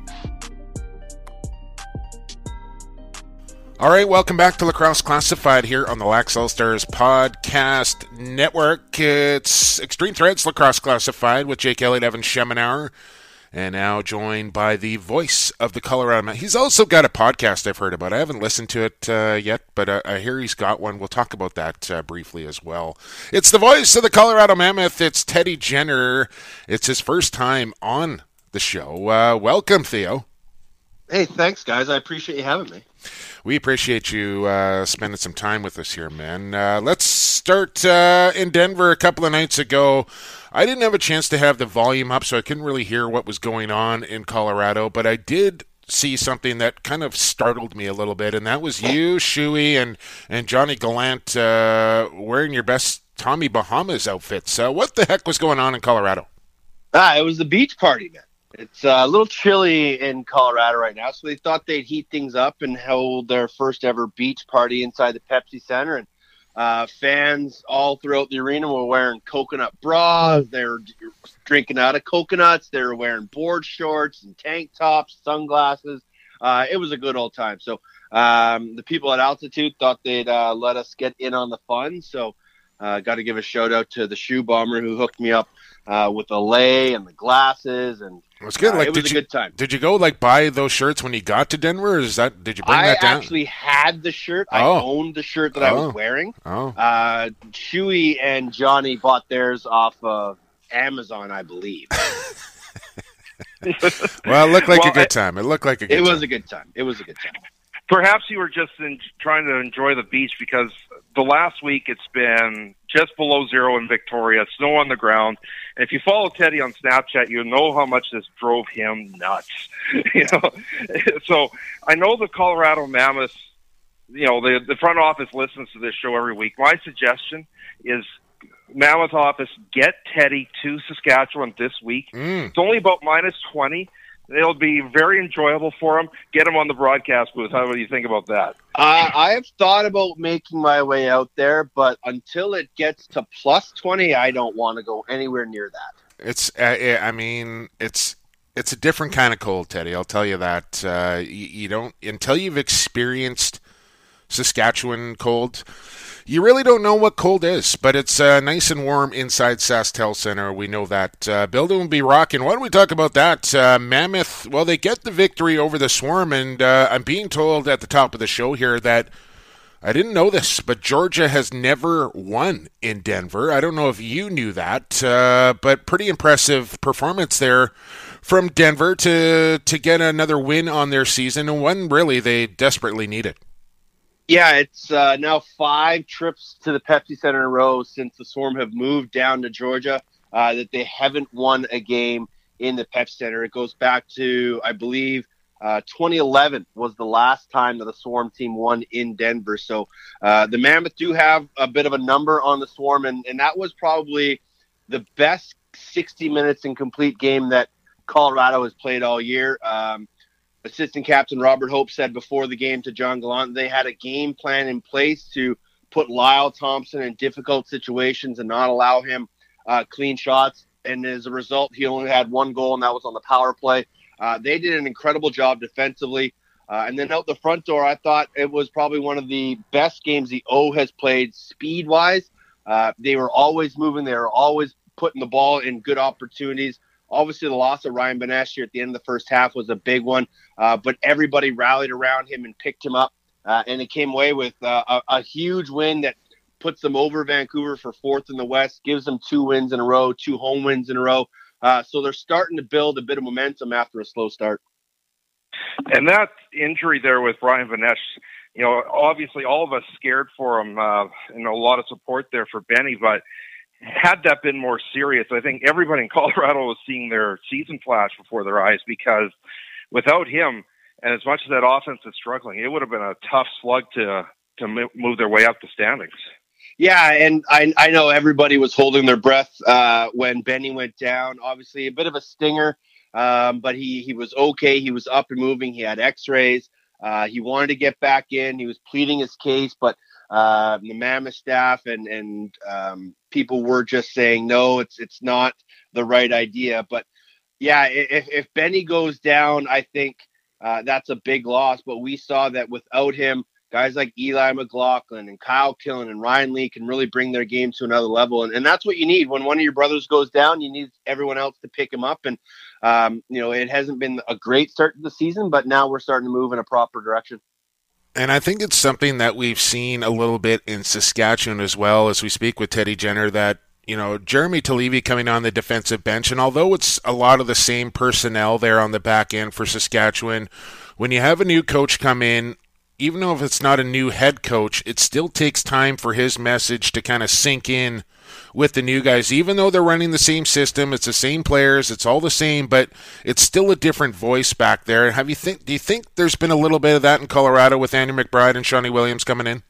All right, welcome back to Lacrosse Classified here on the Lax All Stars Podcast Network. It's Extreme Threads Lacrosse Classified with Jake Elliott, Evan Schemenauer, and now joined by the voice of the Colorado Man. He's also got a podcast I've heard about. I haven't listened to it uh, yet, but uh, I hear he's got one. We'll talk about that uh, briefly as well. It's the voice of the Colorado Mammoth. It's Teddy Jenner. It's his first time on the show. Uh, welcome, Theo. Hey, thanks, guys. I appreciate you having me we appreciate you uh, spending some time with us here, man. Uh, let's start uh, in Denver a couple of nights ago. I didn't have a chance to have the volume up, so I couldn't really hear what was going on in Colorado, but I did see something that kind of startled me a little bit, and that was you, Shuey, and, and Johnny Gallant uh, wearing your best Tommy Bahamas outfits. Uh, what the heck was going on in Colorado? Ah, it was the beach party, man. It's a little chilly in Colorado right now, so they thought they'd heat things up and hold their first ever beach party inside the Pepsi Center. And uh, fans all throughout the arena were wearing coconut bras. They were drinking out of coconuts. They were wearing board shorts and tank tops, sunglasses. Uh, it was a good old time. So um, the people at altitude thought they'd uh, let us get in on the fun. So uh, got to give a shout out to the shoe bomber who hooked me up uh, with the lay and the glasses and it was good. Uh, like, it was did a you, good time. Did you go like buy those shirts when you got to Denver? Or is that did you bring I that down? I actually had the shirt. I Oh. owned the shirt that I Oh. was wearing. oh, Uh, Chewy and Johnny bought theirs off of Amazon, I believe. <laughs> <laughs> well, it looked like Well, a good I- time. It looked like a good. it was time. a good time. It was a good time. Perhaps you were just in, trying to enjoy the beach because the last week it's been just below zero in Victoria, snow on the ground. And if you follow Teddy on Snapchat, you know how much this drove him nuts. <laughs> you know, <laughs> so I know the Colorado Mammoths. You know, the the front office listens to this show every week. My suggestion is Mammoth office get Teddy to Saskatchewan this week. Mm. It's only about minus twenty. It'll be very enjoyable for him. Get him on the broadcast booth. How do you think about that? Uh, I have thought about making my way out there, but until it gets to plus 20, I don't want to go anywhere near that. It's. Uh, I mean, it's. It's a different kind of cold, Teddy. I'll tell you that. Uh, you, you don't until you've experienced Saskatchewan cold. You really don't know what cold is, but it's uh, nice and warm inside SaskTel Center. We know that. Uh, building will be rocking. Why don't we talk about that? Uh, Mammoth, well, they get the victory over the Swarm, and uh, I'm being told at the top of the show here that I didn't know this, but Georgia has never won in Denver. I don't know if you knew that, uh, but pretty impressive performance there from Denver to to get another win on their season, and one really they desperately needed. Yeah, it's uh, now five trips to the Pepsi Center in a row since the Swarm have moved down to Georgia uh, that they haven't won a game in the Pepsi Center. It goes back to, I believe, uh, 2011 was the last time that the Swarm team won in Denver. So uh, the Mammoth do have a bit of a number on the Swarm, and, and that was probably the best 60 minutes in complete game that Colorado has played all year. Um, assistant captain Robert Hope said before the game to John Gallant they had a game plan in place to put Lyle Thompson in difficult situations and not allow him uh, clean shots. And as a result, he only had one goal, and that was on the power play. Uh, they did an incredible job defensively. Uh, and then out the front door, I thought it was probably one of the best games the O has played speed wise. Uh, they were always moving, they were always putting the ball in good opportunities. Obviously, the loss of Ryan here at the end of the first half was a big one, uh, but everybody rallied around him and picked him up. Uh, and it came away with uh, a, a huge win that puts them over Vancouver for fourth in the West, gives them two wins in a row, two home wins in a row. Uh, so they're starting to build a bit of momentum after a slow start. And that injury there with Ryan Benesch, you know, obviously all of us scared for him, uh, and a lot of support there for Benny. But had that been more serious, I think everybody in Colorado was seeing their season flash before their eyes because without him, and as much as that offense is struggling, it would have been a tough slug to to move their way up the standings. Yeah, and I I know everybody was holding their breath uh, when Benny went down. Obviously, a bit of a stinger, um, but he he was okay. He was up and moving. He had X-rays. Uh, he wanted to get back in. He was pleading his case, but uh, the Mammoth staff and and um, people were just saying no, it's it's not the right idea. But yeah, if, if Benny goes down, I think uh, that's a big loss. But we saw that without him, guys like Eli McLaughlin and Kyle Killen and Ryan Lee can really bring their game to another level. And, and that's what you need when one of your brothers goes down. You need everyone else to pick him up. And um, you know, it hasn't been a great start to the season, but now we're starting to move in a proper direction. And I think it's something that we've seen a little bit in Saskatchewan as well as we speak with Teddy Jenner that you know, Jeremy Talevi coming on the defensive bench, and although it's a lot of the same personnel there on the back end for Saskatchewan, when you have a new coach come in, even though if it's not a new head coach, it still takes time for his message to kind of sink in with the new guys. Even though they're running the same system, it's the same players, it's all the same, but it's still a different voice back there. Have you think? Do you think there's been a little bit of that in Colorado with Andrew McBride and Shawnee Williams coming in?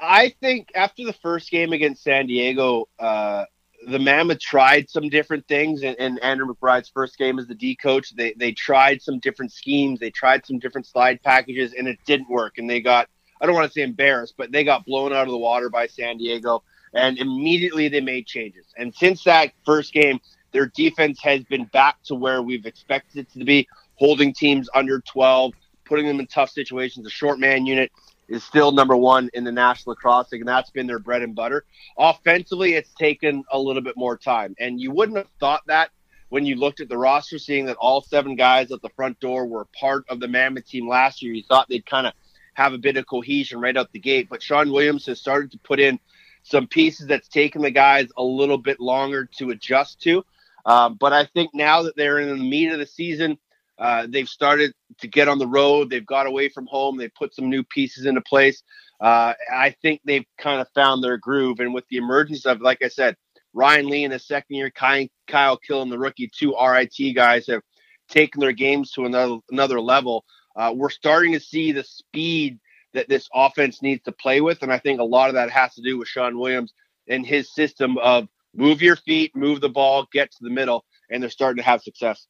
I think after the first game against San Diego, uh, the Mammoth tried some different things, and, and, Andrew McBride's first game as the D coach, they they tried some different schemes, they tried some different slide packages, and it didn't work. And they got I don't want to say embarrassed, but they got blown out of the water by San Diego, and immediately they made changes. And since that first game, their defense has been back to where we've expected it to be, holding teams under 12, putting them in tough situations. The short man unit is still number one in the National Lacrosse League, and that's been their bread and butter. Offensively, it's taken a little bit more time, and you wouldn't have thought that when you looked at the roster, seeing that all seven guys at the front door were part of the Mammoth team last year. You thought they'd kind of have a bit of cohesion right out the gate, but Sean Williams has started to put in some pieces that's taken the guys a little bit longer to adjust to. Um, but I think now that they're in the meat of the season, uh, they've started to get on the road. They've got away from home. They put some new pieces into place. Uh, I think they've kind of found their groove. And with the emergence of, like I said, Ryan Lee in the second year, Kyle, Kyle Killen, the rookie, two RIT guys have taken their games to another another level. Uh, we're starting to see the speed that this offense needs to play with, and I think a lot of that has to do with Sean Williams and his system of move your feet, move the ball, get to the middle, and they're starting to have success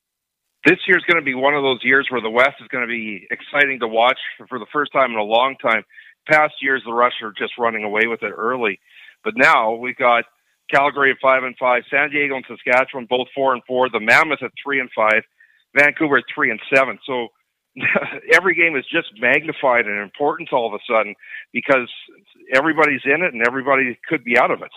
this year's going to be one of those years where the West is going to be exciting to watch for the first time in a long time. Past years, the Rush are just running away with it early, but now we've got Calgary at five and five, San Diego and Saskatchewan both four and four, the Mammoth at three and five, Vancouver at three and seven. So <laughs> every game is just magnified in importance all of a sudden because everybody's in it and everybody could be out of it.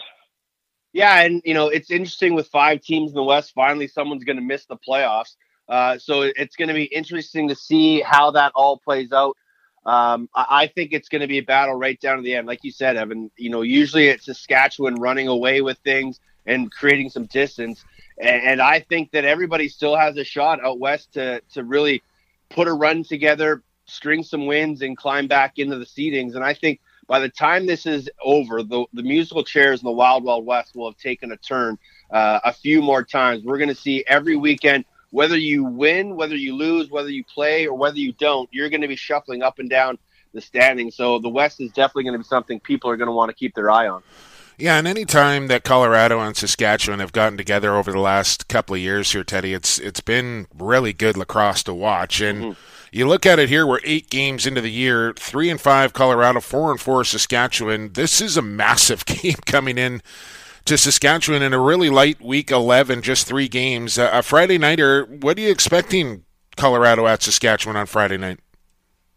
Yeah, and you know it's interesting with five teams in the West. Finally, someone's going to miss the playoffs. Uh, so it's going to be interesting to see how that all plays out. Um, I think it's going to be a battle right down to the end, like you said, Evan. You know, usually it's Saskatchewan running away with things and creating some distance, and, and I think that everybody still has a shot out west to to really put a run together, string some wins, and climb back into the seedings. And I think by the time this is over, the, the musical chairs in the Wild Wild West will have taken a turn uh, a few more times. We're going to see every weekend, whether you win, whether you lose, whether you play, or whether you don't, you're going to be shuffling up and down the standings. So the West is definitely going to be something people are going to want to keep their eye on. Yeah, and any time that Colorado and Saskatchewan have gotten together over the last couple of years here, Teddy, it's it's been really good lacrosse to watch. And mm-hmm you look at it here, we're eight games into the year, three and five Colorado, four and four Saskatchewan. This is a massive <laughs> game coming in to Saskatchewan in a really light week 11, just three games. Uh, a Friday nighter, what are you expecting Colorado at Saskatchewan on Friday night?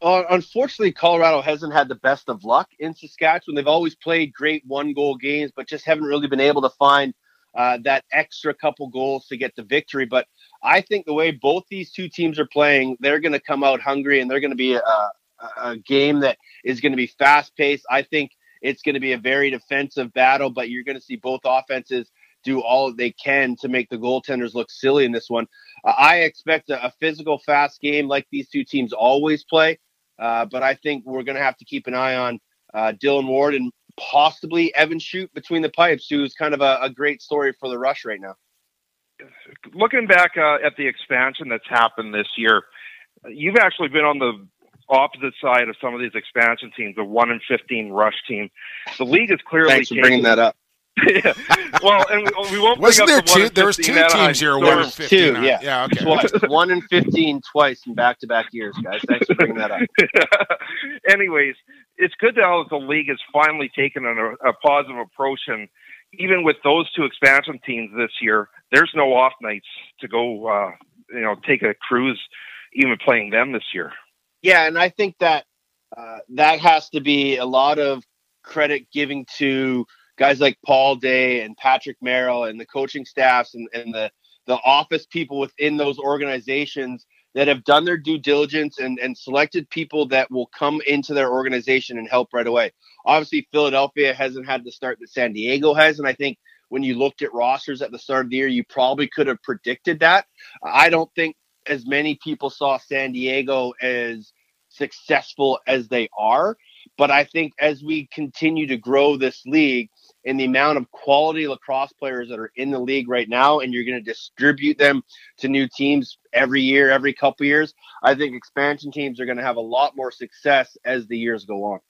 Uh, unfortunately, Colorado hasn't had the best of luck in Saskatchewan. They've always played great one goal games, but just haven't really been able to find uh, that extra couple goals to get the victory. But I think the way both these two teams are playing, they're going to come out hungry and they're going to be a, a game that is going to be fast paced. I think it's going to be a very defensive battle, but you're going to see both offenses do all they can to make the goaltenders look silly in this one. Uh, I expect a, a, physical, fast game like these two teams always play, uh, but I think we're going to have to keep an eye on uh, Dillon Ward and possibly Evan Shoot between the pipes, who's kind of a, a great story for the Rush right now looking back uh, at the expansion that's happened this year, you've actually been on the opposite side of some of these expansion teams, the one in fifteen rush team. The league is clearly thanks for bringing that up. Yeah. <laughs> Well, and we, we won't. Wasn't there the two? There was two teams here. One in fifteen. Two, yeah. Yeah. Okay. Twice, one in fifteen twice in back-to-back years, guys. Thanks for bringing that up. <laughs> Anyways, it's good that the league has finally taken a, a positive approach and even with those two expansion teams this year, there's no off nights to go, uh, you know, take a cruise, even playing them this year. Yeah, and I think that uh, that has to be a lot of credit giving to guys like Paul Day and Patrick Merrill and the coaching staffs and, and the the office people within those organizations that have done their due diligence and, and selected people that will come into their organization and help right away. Obviously, Philadelphia hasn't had the start that San Diego has, and I think when you looked at rosters at the start of the year, you probably could have predicted that. I don't think as many people saw San Diego as successful as they are, but I think as we continue to grow this league and the amount of quality lacrosse players that are in the league right now, and you're going to distribute them to new teams every year, every couple years, I think expansion teams are going to have a lot more success as the years go on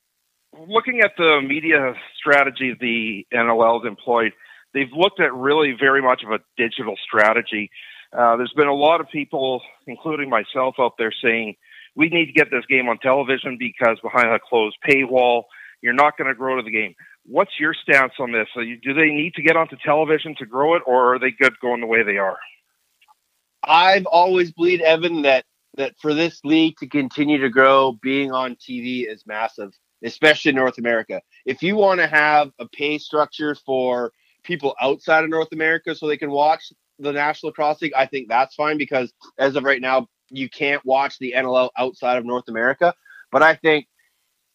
looking at the media strategy the NLL has employed, they've looked at really very much of a digital strategy. Uh, there's been a lot of people, including myself, out there saying we need to get this game on television because behind a closed paywall, you're not going to grow to the game. What's your stance on this? Do they need to get onto television to grow it, or are they good going the way they are? I've always believed, Evan, that that for this league to continue to grow, being on TV is massive especially in North America. If you want to have a pay structure for people outside of North America so they can watch the National Lacrosse League, I think that's fine because as of right now, you can't watch the NLL outside of North America. But I think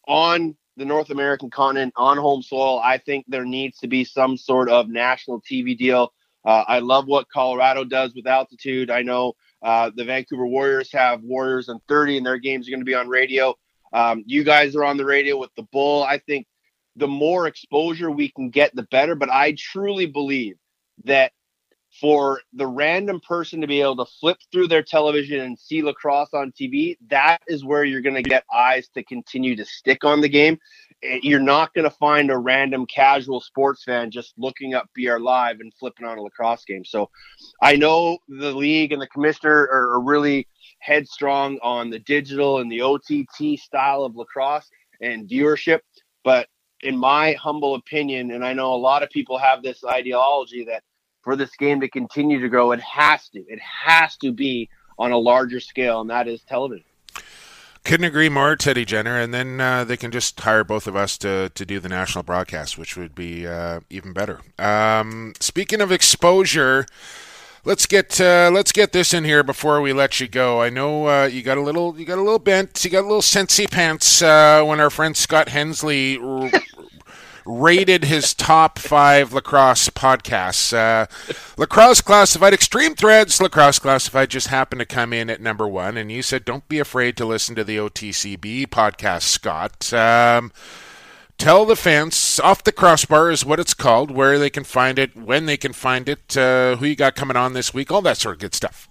on the North American continent, on home soil, I think there needs to be some sort of national TV deal. Uh, I love what Colorado does with altitude. I know uh, the Vancouver Warriors have Warriors and 30, and their games are going to be on radio. Um, you guys are on the radio with the bull. I think the more exposure we can get, the better. But I truly believe that for the random person to be able to flip through their television and see lacrosse on TV, that is where you're going to get eyes to continue to stick on the game. Eh, you're not going to find a random casual sports fan just looking up BR Live and flipping on a lacrosse game. So I know the league and the commissioner are, are really headstrong on the digital and the OTT style of lacrosse and viewership. But in my humble opinion, and I know a lot of people have this ideology that for this game to continue to grow, it has to, it has to be on a larger scale, and that is television. Couldn't agree more, Teddy Jenner. And then uh, they can just hire both of us to, to do the national broadcast, which would be uh, even better. Um, speaking of exposure, let's get uh, let's get this in here before we let you go. I know uh, you got a little you got a little bent, you got a little sensey pants uh, when our friend Scott Hensley rated his top five lacrosse podcasts. Uh, lacrosse Classified, Extreme Threads, Lacrosse Classified just happened to come in at number one, and you said don't be afraid to listen to the OTCB podcast, Scott. Um, tell the fans off the crossbar is what it's called where they can find it when they can find it uh, who you got coming on this week all that sort of good stuff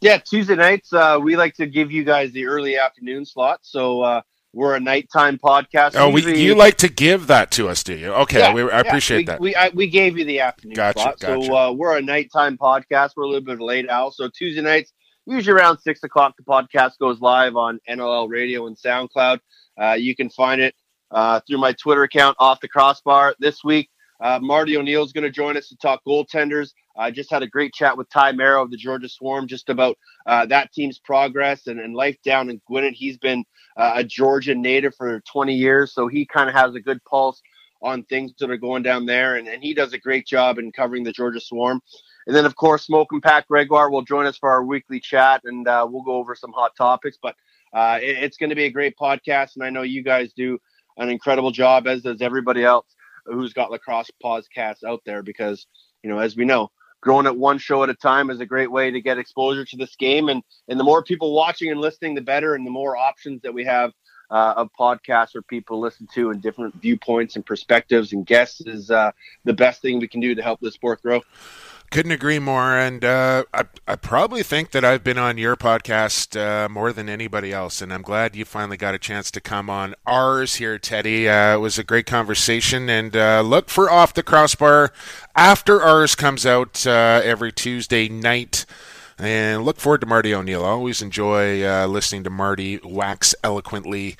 yeah tuesday nights uh, we like to give you guys the early afternoon slot so uh, we're a nighttime podcast. Oh, we, you like to give that to us, do you? Okay, yeah, we, I appreciate we, that. We I, we gave you the afternoon gotcha, slot, gotcha. so uh, we're a nighttime podcast. We're a little bit late out, so Tuesday nights, usually around six o'clock, the podcast goes live on NLL Radio and SoundCloud. Uh, you can find it uh, through my Twitter account, off the crossbar. This week, uh, Marty O'Neill is going to join us to talk goaltenders. I just had a great chat with Ty Marrow of the Georgia Swarm just about uh, that team's progress and, and life down in Gwinnett. He's been uh, a Georgia native for 20 years, so he kind of has a good pulse on things that are going down there, and, and he does a great job in covering the Georgia Swarm. And then, of course, Smoke and Pat Gregoire will join us for our weekly chat, and uh, we'll go over some hot topics. But uh, it, it's going to be a great podcast, and I know you guys do an incredible job, as does everybody else who's got lacrosse podcasts out there. Because you know, as we know, growing at one show at a time is a great way to get exposure to this game and and the more people watching and listening the better and the more options that we have uh, of podcasts or people listen to and different viewpoints and perspectives and guests is uh, the best thing we can do to help the sport grow couldn't agree more. And uh, I, I probably think that I've been on your podcast uh, more than anybody else. And I'm glad you finally got a chance to come on ours here, Teddy. Uh, it was a great conversation. And uh, look for Off the Crossbar after ours comes out uh, every Tuesday night. And look forward to Marty O'Neill. I always enjoy uh, listening to Marty wax eloquently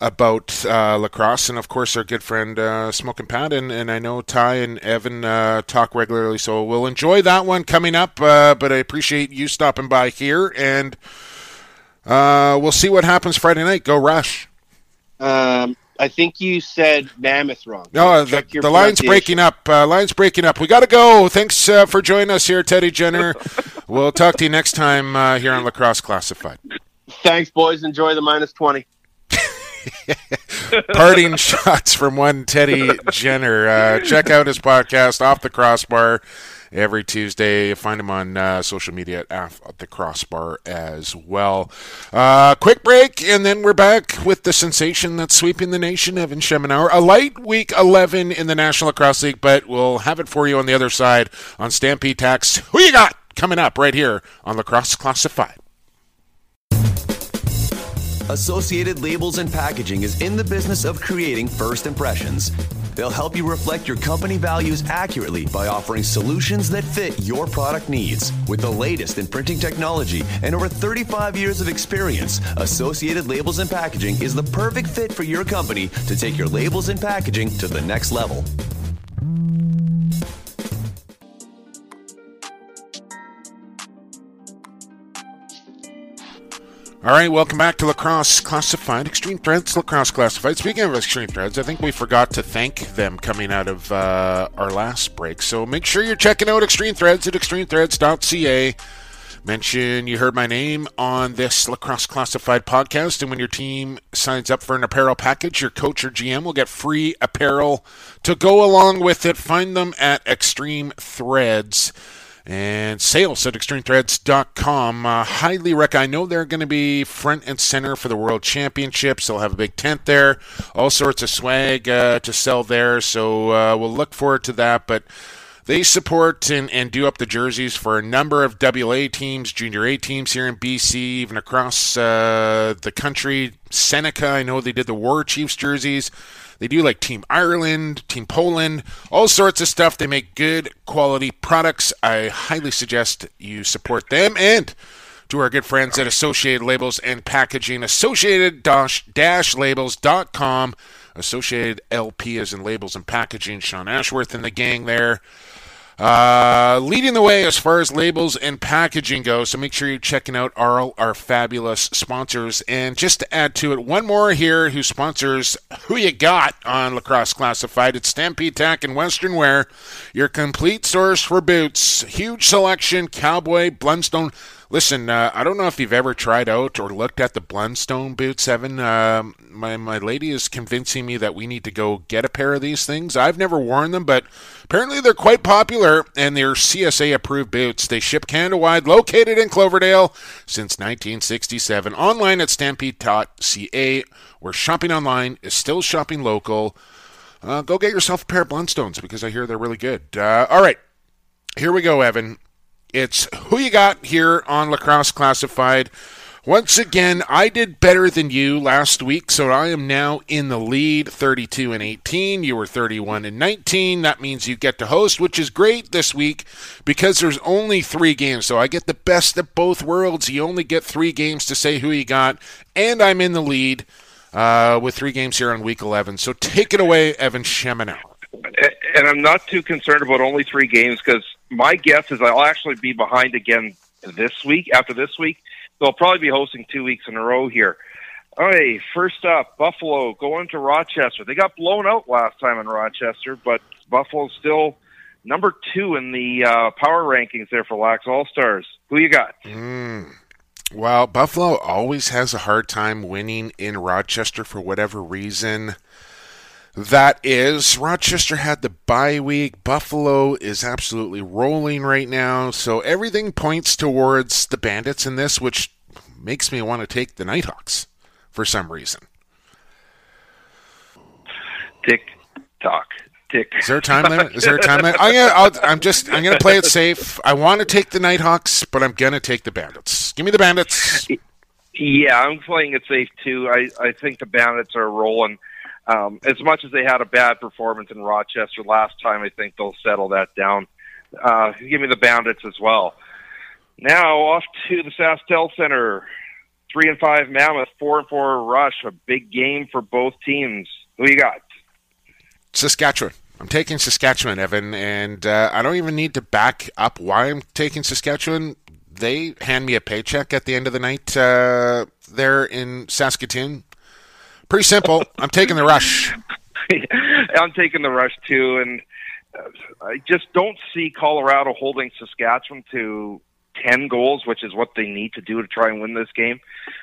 about uh, lacrosse, and of course our good friend uh, Smoking Pat, and, and I know Ty and Evan uh, talk regularly, so we'll enjoy that one coming up. Uh, but I appreciate you stopping by here, and uh, we'll see what happens Friday night. Go Rush! Um, I think you said Mammoth wrong. No, the, the line's breaking up. Uh, line's breaking up. We got to go. Thanks for joining us here, Teddy Jenner. <laughs> we'll talk to you next time here on Lacrosse Classified. Thanks, boys. Enjoy the minus twenty. <laughs> Parting shots from one Teddy Jenner. Uh, check out his podcast, Off the Crossbar, every Tuesday. Find him on uh, social media at Off the Crossbar as well. Uh, quick break, and then we're back with the sensation that's sweeping the nation, Evan Schemenauer. A light week 11 in the National Lacrosse League, but we'll have it for you on the other side on Stampede Tack. Who you got coming up right here on Lacrosse Classified? Associated Labels and Packaging is in the business of creating first impressions. They'll help you reflect your company values accurately by offering solutions that fit your product needs. With the latest in printing technology and over 35 years of experience, Associated Labels and Packaging is the perfect fit for your company to take your labels and packaging to the next level. All right, welcome back to Lacrosse Classified, Extreme Threads, Lacrosse Classified. Speaking of Extreme Threads, I think we forgot to thank them coming out of uh, our last break. So make sure you're checking out Extreme Threads at extremethreads.ca. Mention you heard my name on this Lacrosse Classified podcast, and when your team signs up for an apparel package, your coach or GM will get free apparel to go along with it. Find them at Extreme Threads and sales at extremethreads.com. Uh, highly recommend. I know they're going to be front and center for the World Championships. They'll have a big tent there, all sorts of swag uh, to sell there. So uh, we'll look forward to that. But they support and, and do up the jerseys for a number of WA teams, Junior A teams here in BC, even across uh, the country. Seneca, I know they did the War Chiefs jerseys. They do like Team Ireland, Team Poland, all sorts of stuff. They make good quality products. I highly suggest you support them and to our good friends at Associated Labels and Packaging, associated-labels.com. Associated LP is in labels and packaging. Sean Ashworth and the gang there. Uh, leading the way as far as labels and packaging go, so make sure you're checking out our, our fabulous sponsors. And just to add to it, one more here who sponsors Who You Got on Lacrosse Classified. It's Stampede Tack and Western Wear, your complete source for boots. Huge selection, Cowboy, Blundstone. Listen, uh, I don't know if you've ever tried out or looked at the Blundstone boots, Evan. Uh, my, my lady is convincing me that we need to go get a pair of these things. I've never worn them, but apparently they're quite popular and they're CSA approved boots. They ship Canada wide, located in Cloverdale since 1967. Online at stampede.ca, where shopping online is still shopping local. Uh, go get yourself a pair of Blundstones because I hear they're really good. Uh, all right, here we go, Evan. It's who you got here on Lacrosse Classified. Once again, I did better than you last week, so I am now in the lead 32 and 18. You were 31 and 19. That means you get to host, which is great this week because there's only three games. So I get the best of both worlds. You only get three games to say who you got, and I'm in the lead uh, with three games here on week 11. So take it away, Evan Schemenauer. And I'm not too concerned about only three games because my guess is I'll actually be behind again this week. After this week, they'll probably be hosting two weeks in a row here. All right, first up, Buffalo going to Rochester. They got blown out last time in Rochester, but Buffalo's still number two in the uh, power rankings there for Lax All Stars. Who you got? Mm. Well, Buffalo always has a hard time winning in Rochester for whatever reason. That is, Rochester had the bye week. Buffalo is absolutely rolling right now. So everything points towards the Bandits in this, which makes me want to take the Knighthawks for some reason. Tick tock. Tick. Is there a time limit? Is there a time limit? I'm, gonna, I'll, I'm just. I'm going to play it safe. I want to take the Knighthawks, but I'm going to take the Bandits. Give me the Bandits. Yeah, I'm playing it safe too. I I think the Bandits are rolling. Um, as much as they had a bad performance in Rochester last time, I think they'll settle that down. Uh, give me the Bandits as well. Now off to the SaskTel Center. Three and five Mammoth, four and four Rush. A big game for both teams. Who you got? Saskatchewan. I'm taking Saskatchewan, Evan, and uh, I don't even need to back up why I'm taking Saskatchewan. They hand me a paycheck at the end of the night uh, there in Saskatoon. Pretty simple. I'm taking the rush. <laughs> I'm taking the rush too, and uh, I just don't see Colorado holding Saskatchewan to ten goals, which is what they need to do to try and win this game.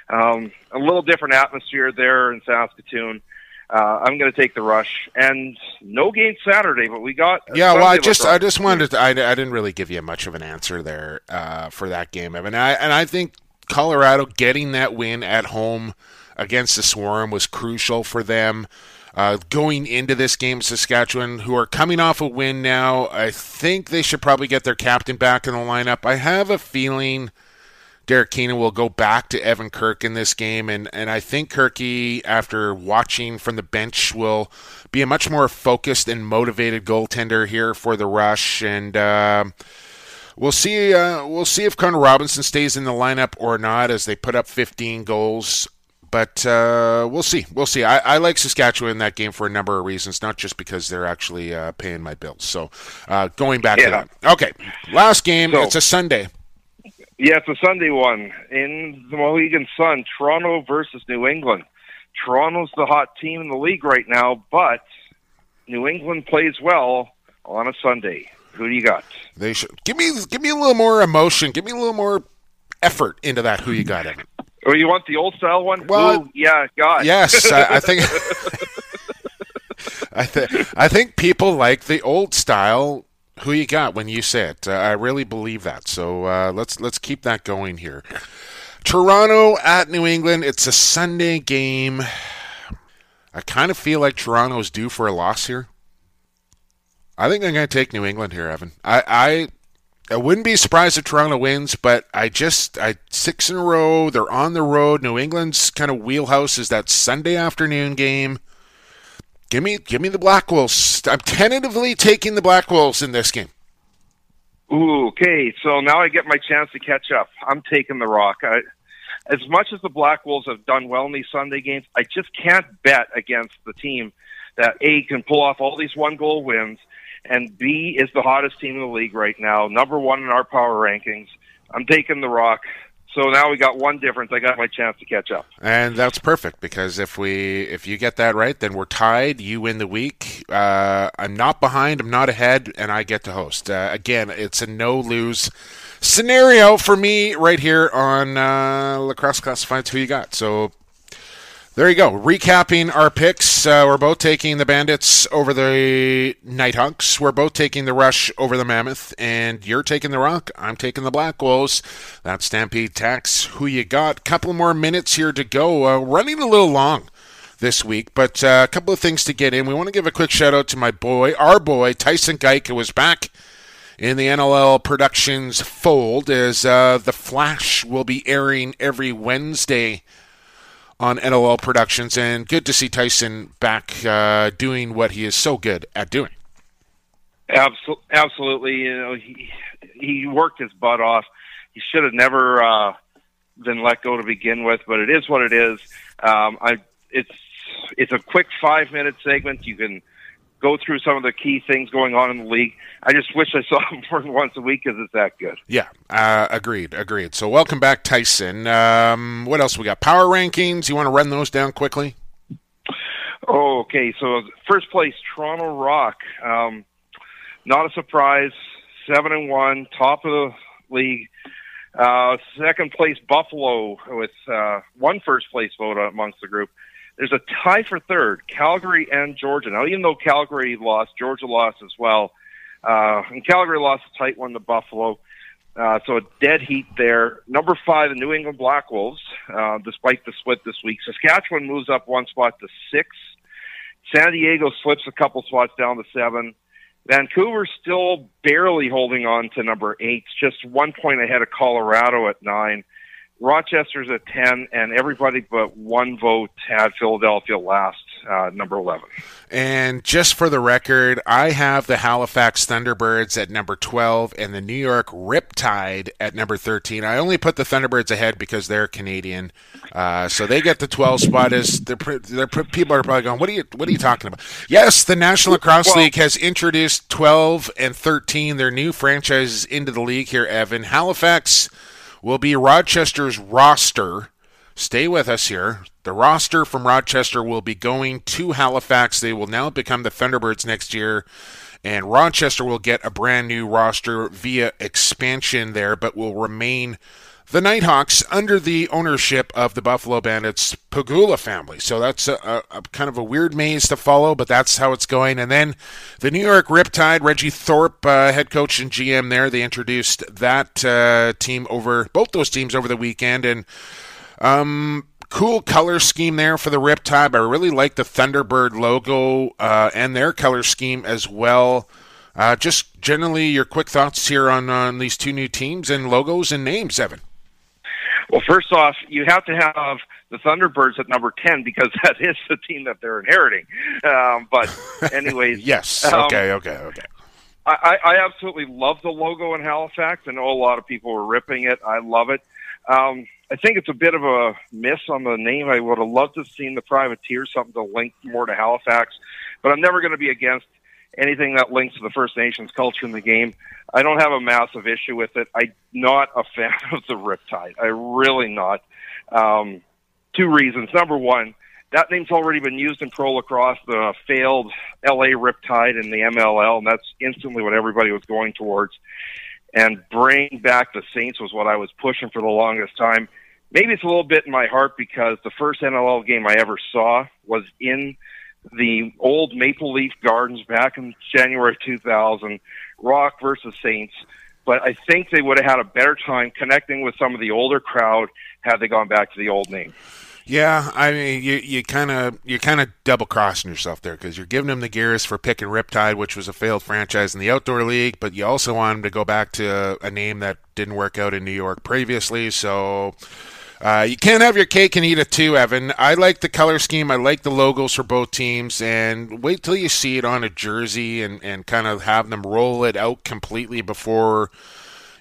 Um, a little different atmosphere there in Saskatoon. Uh, I'm going to take the rush, and no game Saturday, but we got. Yeah, well, I just I just wanted to, I, I didn't really give you much of an answer there uh, for that game, Evan. I, and I think Colorado getting that win at home against the Swarm was crucial for them. Uh, going into this game, Saskatchewan, who are coming off a win now, I think they should probably get their captain back in the lineup. I have a feeling Derek Keenan will go back to Evan Kirk in this game, and, and I think Kirky, after watching from the bench, will be a much more focused and motivated goaltender here for the rush. And uh, we'll see. Uh, we'll see if Connor Robinson stays in the lineup or not as they put up 15 goals but uh, we'll see. We'll see. I, I, like Saskatchewan in that game for a number of reasons, not just because they're actually uh, paying my bills. So, uh, going back yeah. to that. Okay, last game. So, it's a Sunday. Yeah, it's a Sunday one in the Mohegan Sun. Toronto versus New England. Toronto's the hot team in the league right now, but New England plays well on a Sunday. Who do you got? They should give me give me a little more emotion. Give me a little more effort into that. Who you got, Evan? Oh, you want the old style one? Well, Ooh, yeah, God. Yes, I, I think. <laughs> I think I think people like the old style. Who you got when you say it? Uh, I really believe that. So uh, let's let's keep that going here. Toronto at New England. It's a Sunday game. I kind of feel like Toronto's due for a loss here. I think I'm going to take New England here, Evan. I, I I wouldn't be surprised if Toronto wins, but I just I six in a row. They're on the road. New England's kind of wheelhouse is that Sunday afternoon game. Give me give me the Black Wolves. I'm tentatively taking the Black Wolves in this game. Ooh, okay. So now I get my chance to catch up. I'm taking the Rock. I, as much as the Black Wolves have done well in these Sunday games, I just can't bet against the team that A can pull off all these one goal wins and B is the hottest team in the league right now, number one in our power rankings. I'm taking the Rock. So now we got one difference. I got my chance to catch up. And that's perfect because if we if you get that right, then we're tied. You win the week. Uh, I'm not behind. I'm not ahead, and I get to host. Uh, again, it's a no lose scenario for me right here on uh, lacrosse classifieds. Who you got? So there you go. Recapping our picks. Uh, we're both taking the Bandits over the Knighthawks. We're both taking the Rush over the Mammoth. And you're taking the Rock. I'm taking the Black Wolves. That's Stampede Tack. Who you got? Couple more minutes here to go. Uh, running a little long this week, but uh, a couple of things to get in. We want to give a quick shout out to my boy, our boy, Tyson Geick, who was back in the NLL Productions fold as uh, The Flash will be airing every Wednesday on NLL Productions, and good to see Tyson back uh, doing what he is so good at doing. Absolutely, absolutely. You know, he he worked his butt off. He should have never uh, been let go to begin with, but it is what it is. Um, I it's it's a quick five minute segment. You can go through some of the key things going on in the league. I just wish I saw <laughs> him more than once a week because it's that good. Yeah, uh, agreed, agreed. So welcome back, Tyson. Um, what else we got? Power rankings. You want to run those down quickly? Oh, okay. So first place, Toronto Rock. Um, not a surprise. Seven and one, top of the league. Uh, second place, Buffalo, with uh, one first place vote amongst the group. There's a tie for third, Calgary and Georgia. Now, even though Calgary lost, Georgia lost as well. Uh, and Calgary lost a tight one to Buffalo. Uh, so a dead heat there. Number five, the New England Black Wolves, uh, despite the split this week. Saskatchewan moves up one spot to six. San Diego slips a couple spots down to seven. Vancouver still barely holding on to number eight, just one point ahead of Colorado at nine. Rochester's at 10, and everybody but one vote had Philadelphia last, uh, number 11. And just for the record, I have the Halifax Thunderbirds at number 12 and the New York Riptide at number 13. I only put the Thunderbirds ahead because they're Canadian. Uh, so they get the 12 spot. Is they're, they're, people are probably going, what are you what are you talking about? Yes, the National Lacrosse well, League has introduced 12 and 13, their new franchises into the league here, Evan. Halifax will be Rochester's roster. Stay with us here. The roster from Rochester will be going to Halifax. They will now become the Thunderbirds next year. And Rochester will get a brand new roster via expansion there, but will remain the Knighthawks under the ownership of the Buffalo Bandits Pegula family. So that's a, a, a, kind of a weird maze to follow, but that's how it's going. And then the New York Riptide, Regy Thorpe, uh, head coach and GM there, they introduced that uh, team over both those teams over the weekend, and um, cool color scheme there for the Riptide. I really like the Thunderbird logo uh, and their color scheme as well. Uh, just generally, your quick thoughts here on, on these two new teams and logos and names, Evan. Well, first off, you have to have the Thunderbirds at number 10 because <laughs> that is the team that they're inheriting. Um, but, <laughs> anyways. yes. Um, okay, okay, okay. I, I absolutely love the logo in Halifax. I know a lot of people were ripping it. I love it. Um, I think it's a bit of a miss on the name. I would have loved to have seen the Privateer, something to link more to Halifax. But I'm never going to be against anything that links to the First Nations culture in the game. I don't have a massive issue with it. I'm not a fan <laughs> of the Riptide. I really not. Um, two reasons. Number one, that name's already been used in pro lacrosse, the failed LA Riptide in the MLL, and that's instantly what everybody was going towards. And bring back the Saints was what I was pushing for the longest time. Maybe it's a little bit in my heart because the first NLL game I ever saw was in the old Maple Leaf Gardens back in January 2000, Rock versus Saints. But I think they would have had a better time connecting with some of the older crowd had they gone back to the old name. Yeah, I mean, you you kind of you're kind of double crossing yourself there because you're giving them the gears for picking Riptide, which was a failed franchise in the outdoor league, but you also want them to go back to a name that didn't work out in New York previously. So uh, you can't have your cake and eat it too, Evan. I like the color scheme. I like the logos for both teams. And wait till you see it on a jersey and, and kind of have them roll it out completely before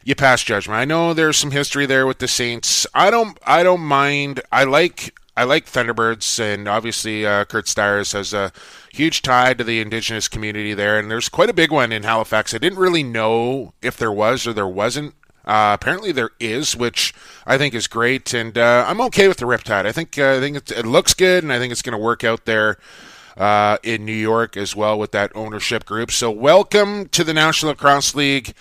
you pass judgment. I know there's some history there with the Saints. I don't I don't mind. I like I like Thunderbirds, and obviously uh, Curt Styres has a huge tie to the Indigenous community there, and there's quite a big one in Halifax. I didn't really know if there was or there wasn't. Uh, apparently there is, which I think is great, and uh, I'm okay with the Riptide. I think uh, I think it looks good, and I think it's going to work out there uh, in New York as well with that ownership group. So welcome to the National Lacrosse League.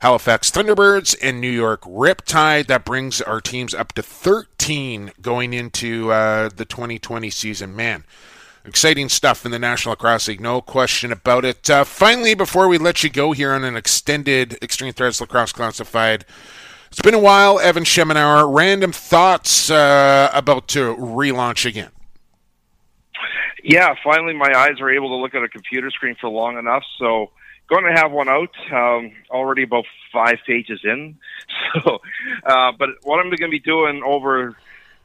Halifax Thunderbirds and New York Riptide. That brings our teams up to 13 going into uh, the 2020 season. Man, exciting stuff in the National Lacrosse League, no question about it. Uh, finally, before we let you go here on an extended Extreme Threads Lacrosse Classified, it's been a while. Evan Schemenauer, random thoughts uh, about to relaunch again. Yeah, finally, my eyes are able to look at a computer screen for long enough. So going to have one out um, already about five pages in. <laughs> So, uh, but what I'm going to be doing over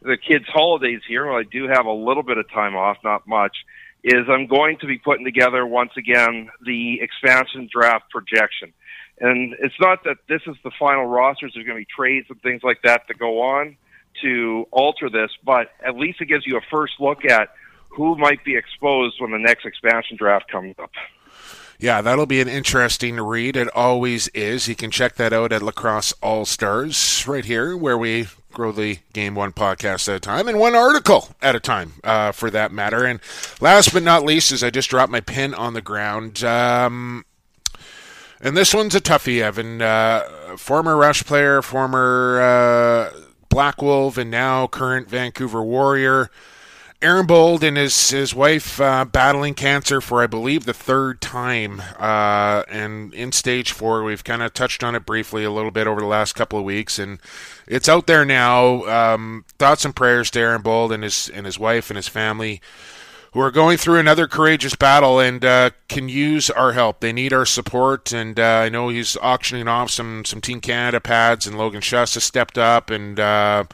the kids' holidays here, well, I do have a little bit of time off, not much, is I'm going to be putting together once again the expansion draft projection. And it's not that this is the final rosters. There's going to be trades and things like that that go on to alter this, but at least it gives you a first look at who might be exposed when the next expansion draft comes up. Yeah, that'll be an interesting read. It always is. You can check that out at Lacrosse All Stars right here, where we grow the game one podcast at a time and one article at a time, uh, for that matter. And last but not least, as I just dropped my pen on the ground, um, and this one's a toughie, Evan. Uh, former Rush player, former uh, Black Wolf, and now current Vancouver Warrior. Aaron Bold and his his wife uh, battling cancer for I believe the third time, uh, and in stage four. We've kind of touched on it briefly a little bit over the last couple of weeks, and it's out there now. Um, thoughts and prayers to Aaron Bold and his and his wife and his family, who are going through another courageous battle and uh, can use our help. They need our support, and uh, I know he's auctioning off some some Team Canada pads, and Logan has stepped up and uh,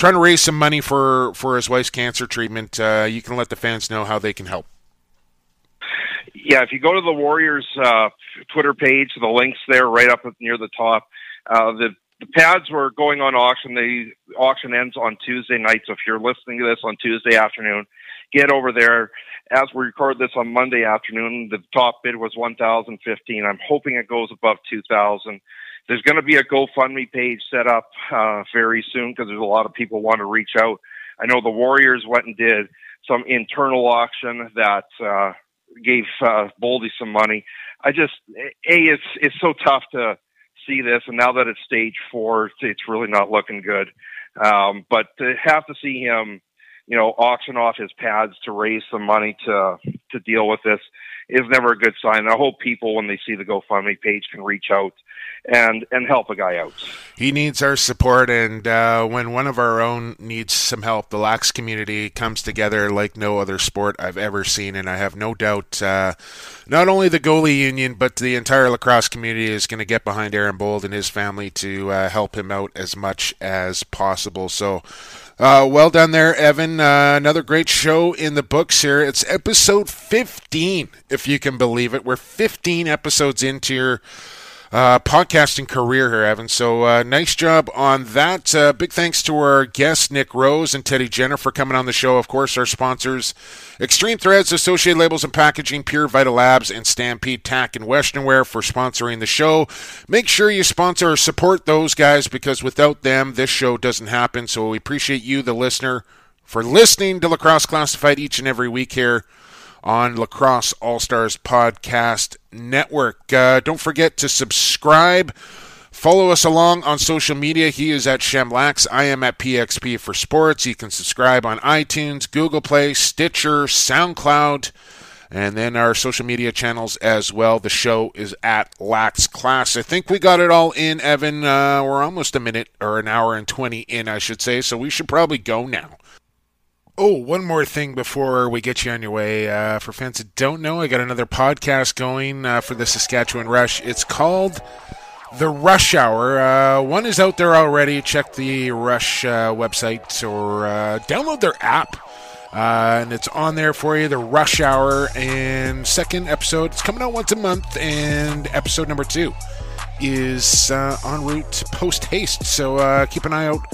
trying to raise some money for for his wife's cancer treatment. Uh, you can let the fans know how they can help. Yeah, if you go to the Warriors uh, Twitter page, the links there right up near the top. Uh, the the pads were going on auction. The auction ends on Tuesday night. So if you're listening to this on Tuesday afternoon, get over there. As we record this on Monday afternoon, the top bid was one thousand fifteen. I'm hoping it goes above two thousand there's going to be a GoFundMe page set up uh, very soon because there's a lot of people want to reach out. I know the Warriors went and did some internal auction that uh, gave uh, Boldy some money. I just a it's it's so tough to see this, and now that it's stage four, it's really not looking good. Um, but to have to see him, you know, auction off his pads to raise some money to to deal with this is never a good sign. I hope people, when they see the GoFundMe page, can reach out and and help a guy out. He needs our support, and uh, when one of our own needs some help, the lax community comes together like no other sport I've ever seen, and I have no doubt uh, not only the goalie union but the entire lacrosse community is going to get behind Aaron Bold and his family to uh, help him out as much as possible. So. Uh, well done there, Evan. Uh, another great show in the books here. It's episode 15, if you can believe it. We're 15 episodes into your uh, podcasting career here, Evan. So uh, nice job on that. Uh, big thanks to our guests, Nick Rose and Teddy Jenner, for coming on the show. Of course, our sponsors, Extreme Threads, Associated Labels and Packaging, Pure Vita Labs, and Stampede Tack and Western Wear for sponsoring the show. Make sure you sponsor or support those guys because without them, this show doesn't happen. So we appreciate you, the listener, for listening to Lacrosse Classified each and every week here on Lacrosse All Stars Podcast Network. Uh, don't forget to subscribe. Follow us along on social media. He is at Shemlax. I am at PXP for Sports. You can subscribe on iTunes, Google Play, Stitcher, SoundCloud, and then our social media channels as well. The show is at Lax Class. I think we got it all in, Evan. Uh, we're almost a minute or an hour and 20 in, I should say, so we should probably go now. Oh, one more thing before we get you on your way. Uh, for fans that don't know, I got another podcast going uh, for the Saskatchewan Rush. It's called The Rush Hour. Uh, one is out there already. Check the Rush uh, website or uh, download their app. Uh, and it's on there for you, the Rush Hour. And second episode, it's coming out once a month, and episode number two is en route post haste. So keep an eye out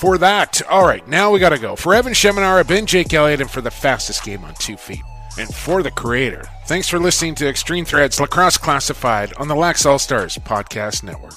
for that. All right, now we got to go. For Evan Schemenauer, Ben Jake Elliott, and for the fastest game on two feet, and for the creator. Thanks for listening to Extreme Threads Lacrosse Classified on the Lax All Stars Podcast Network.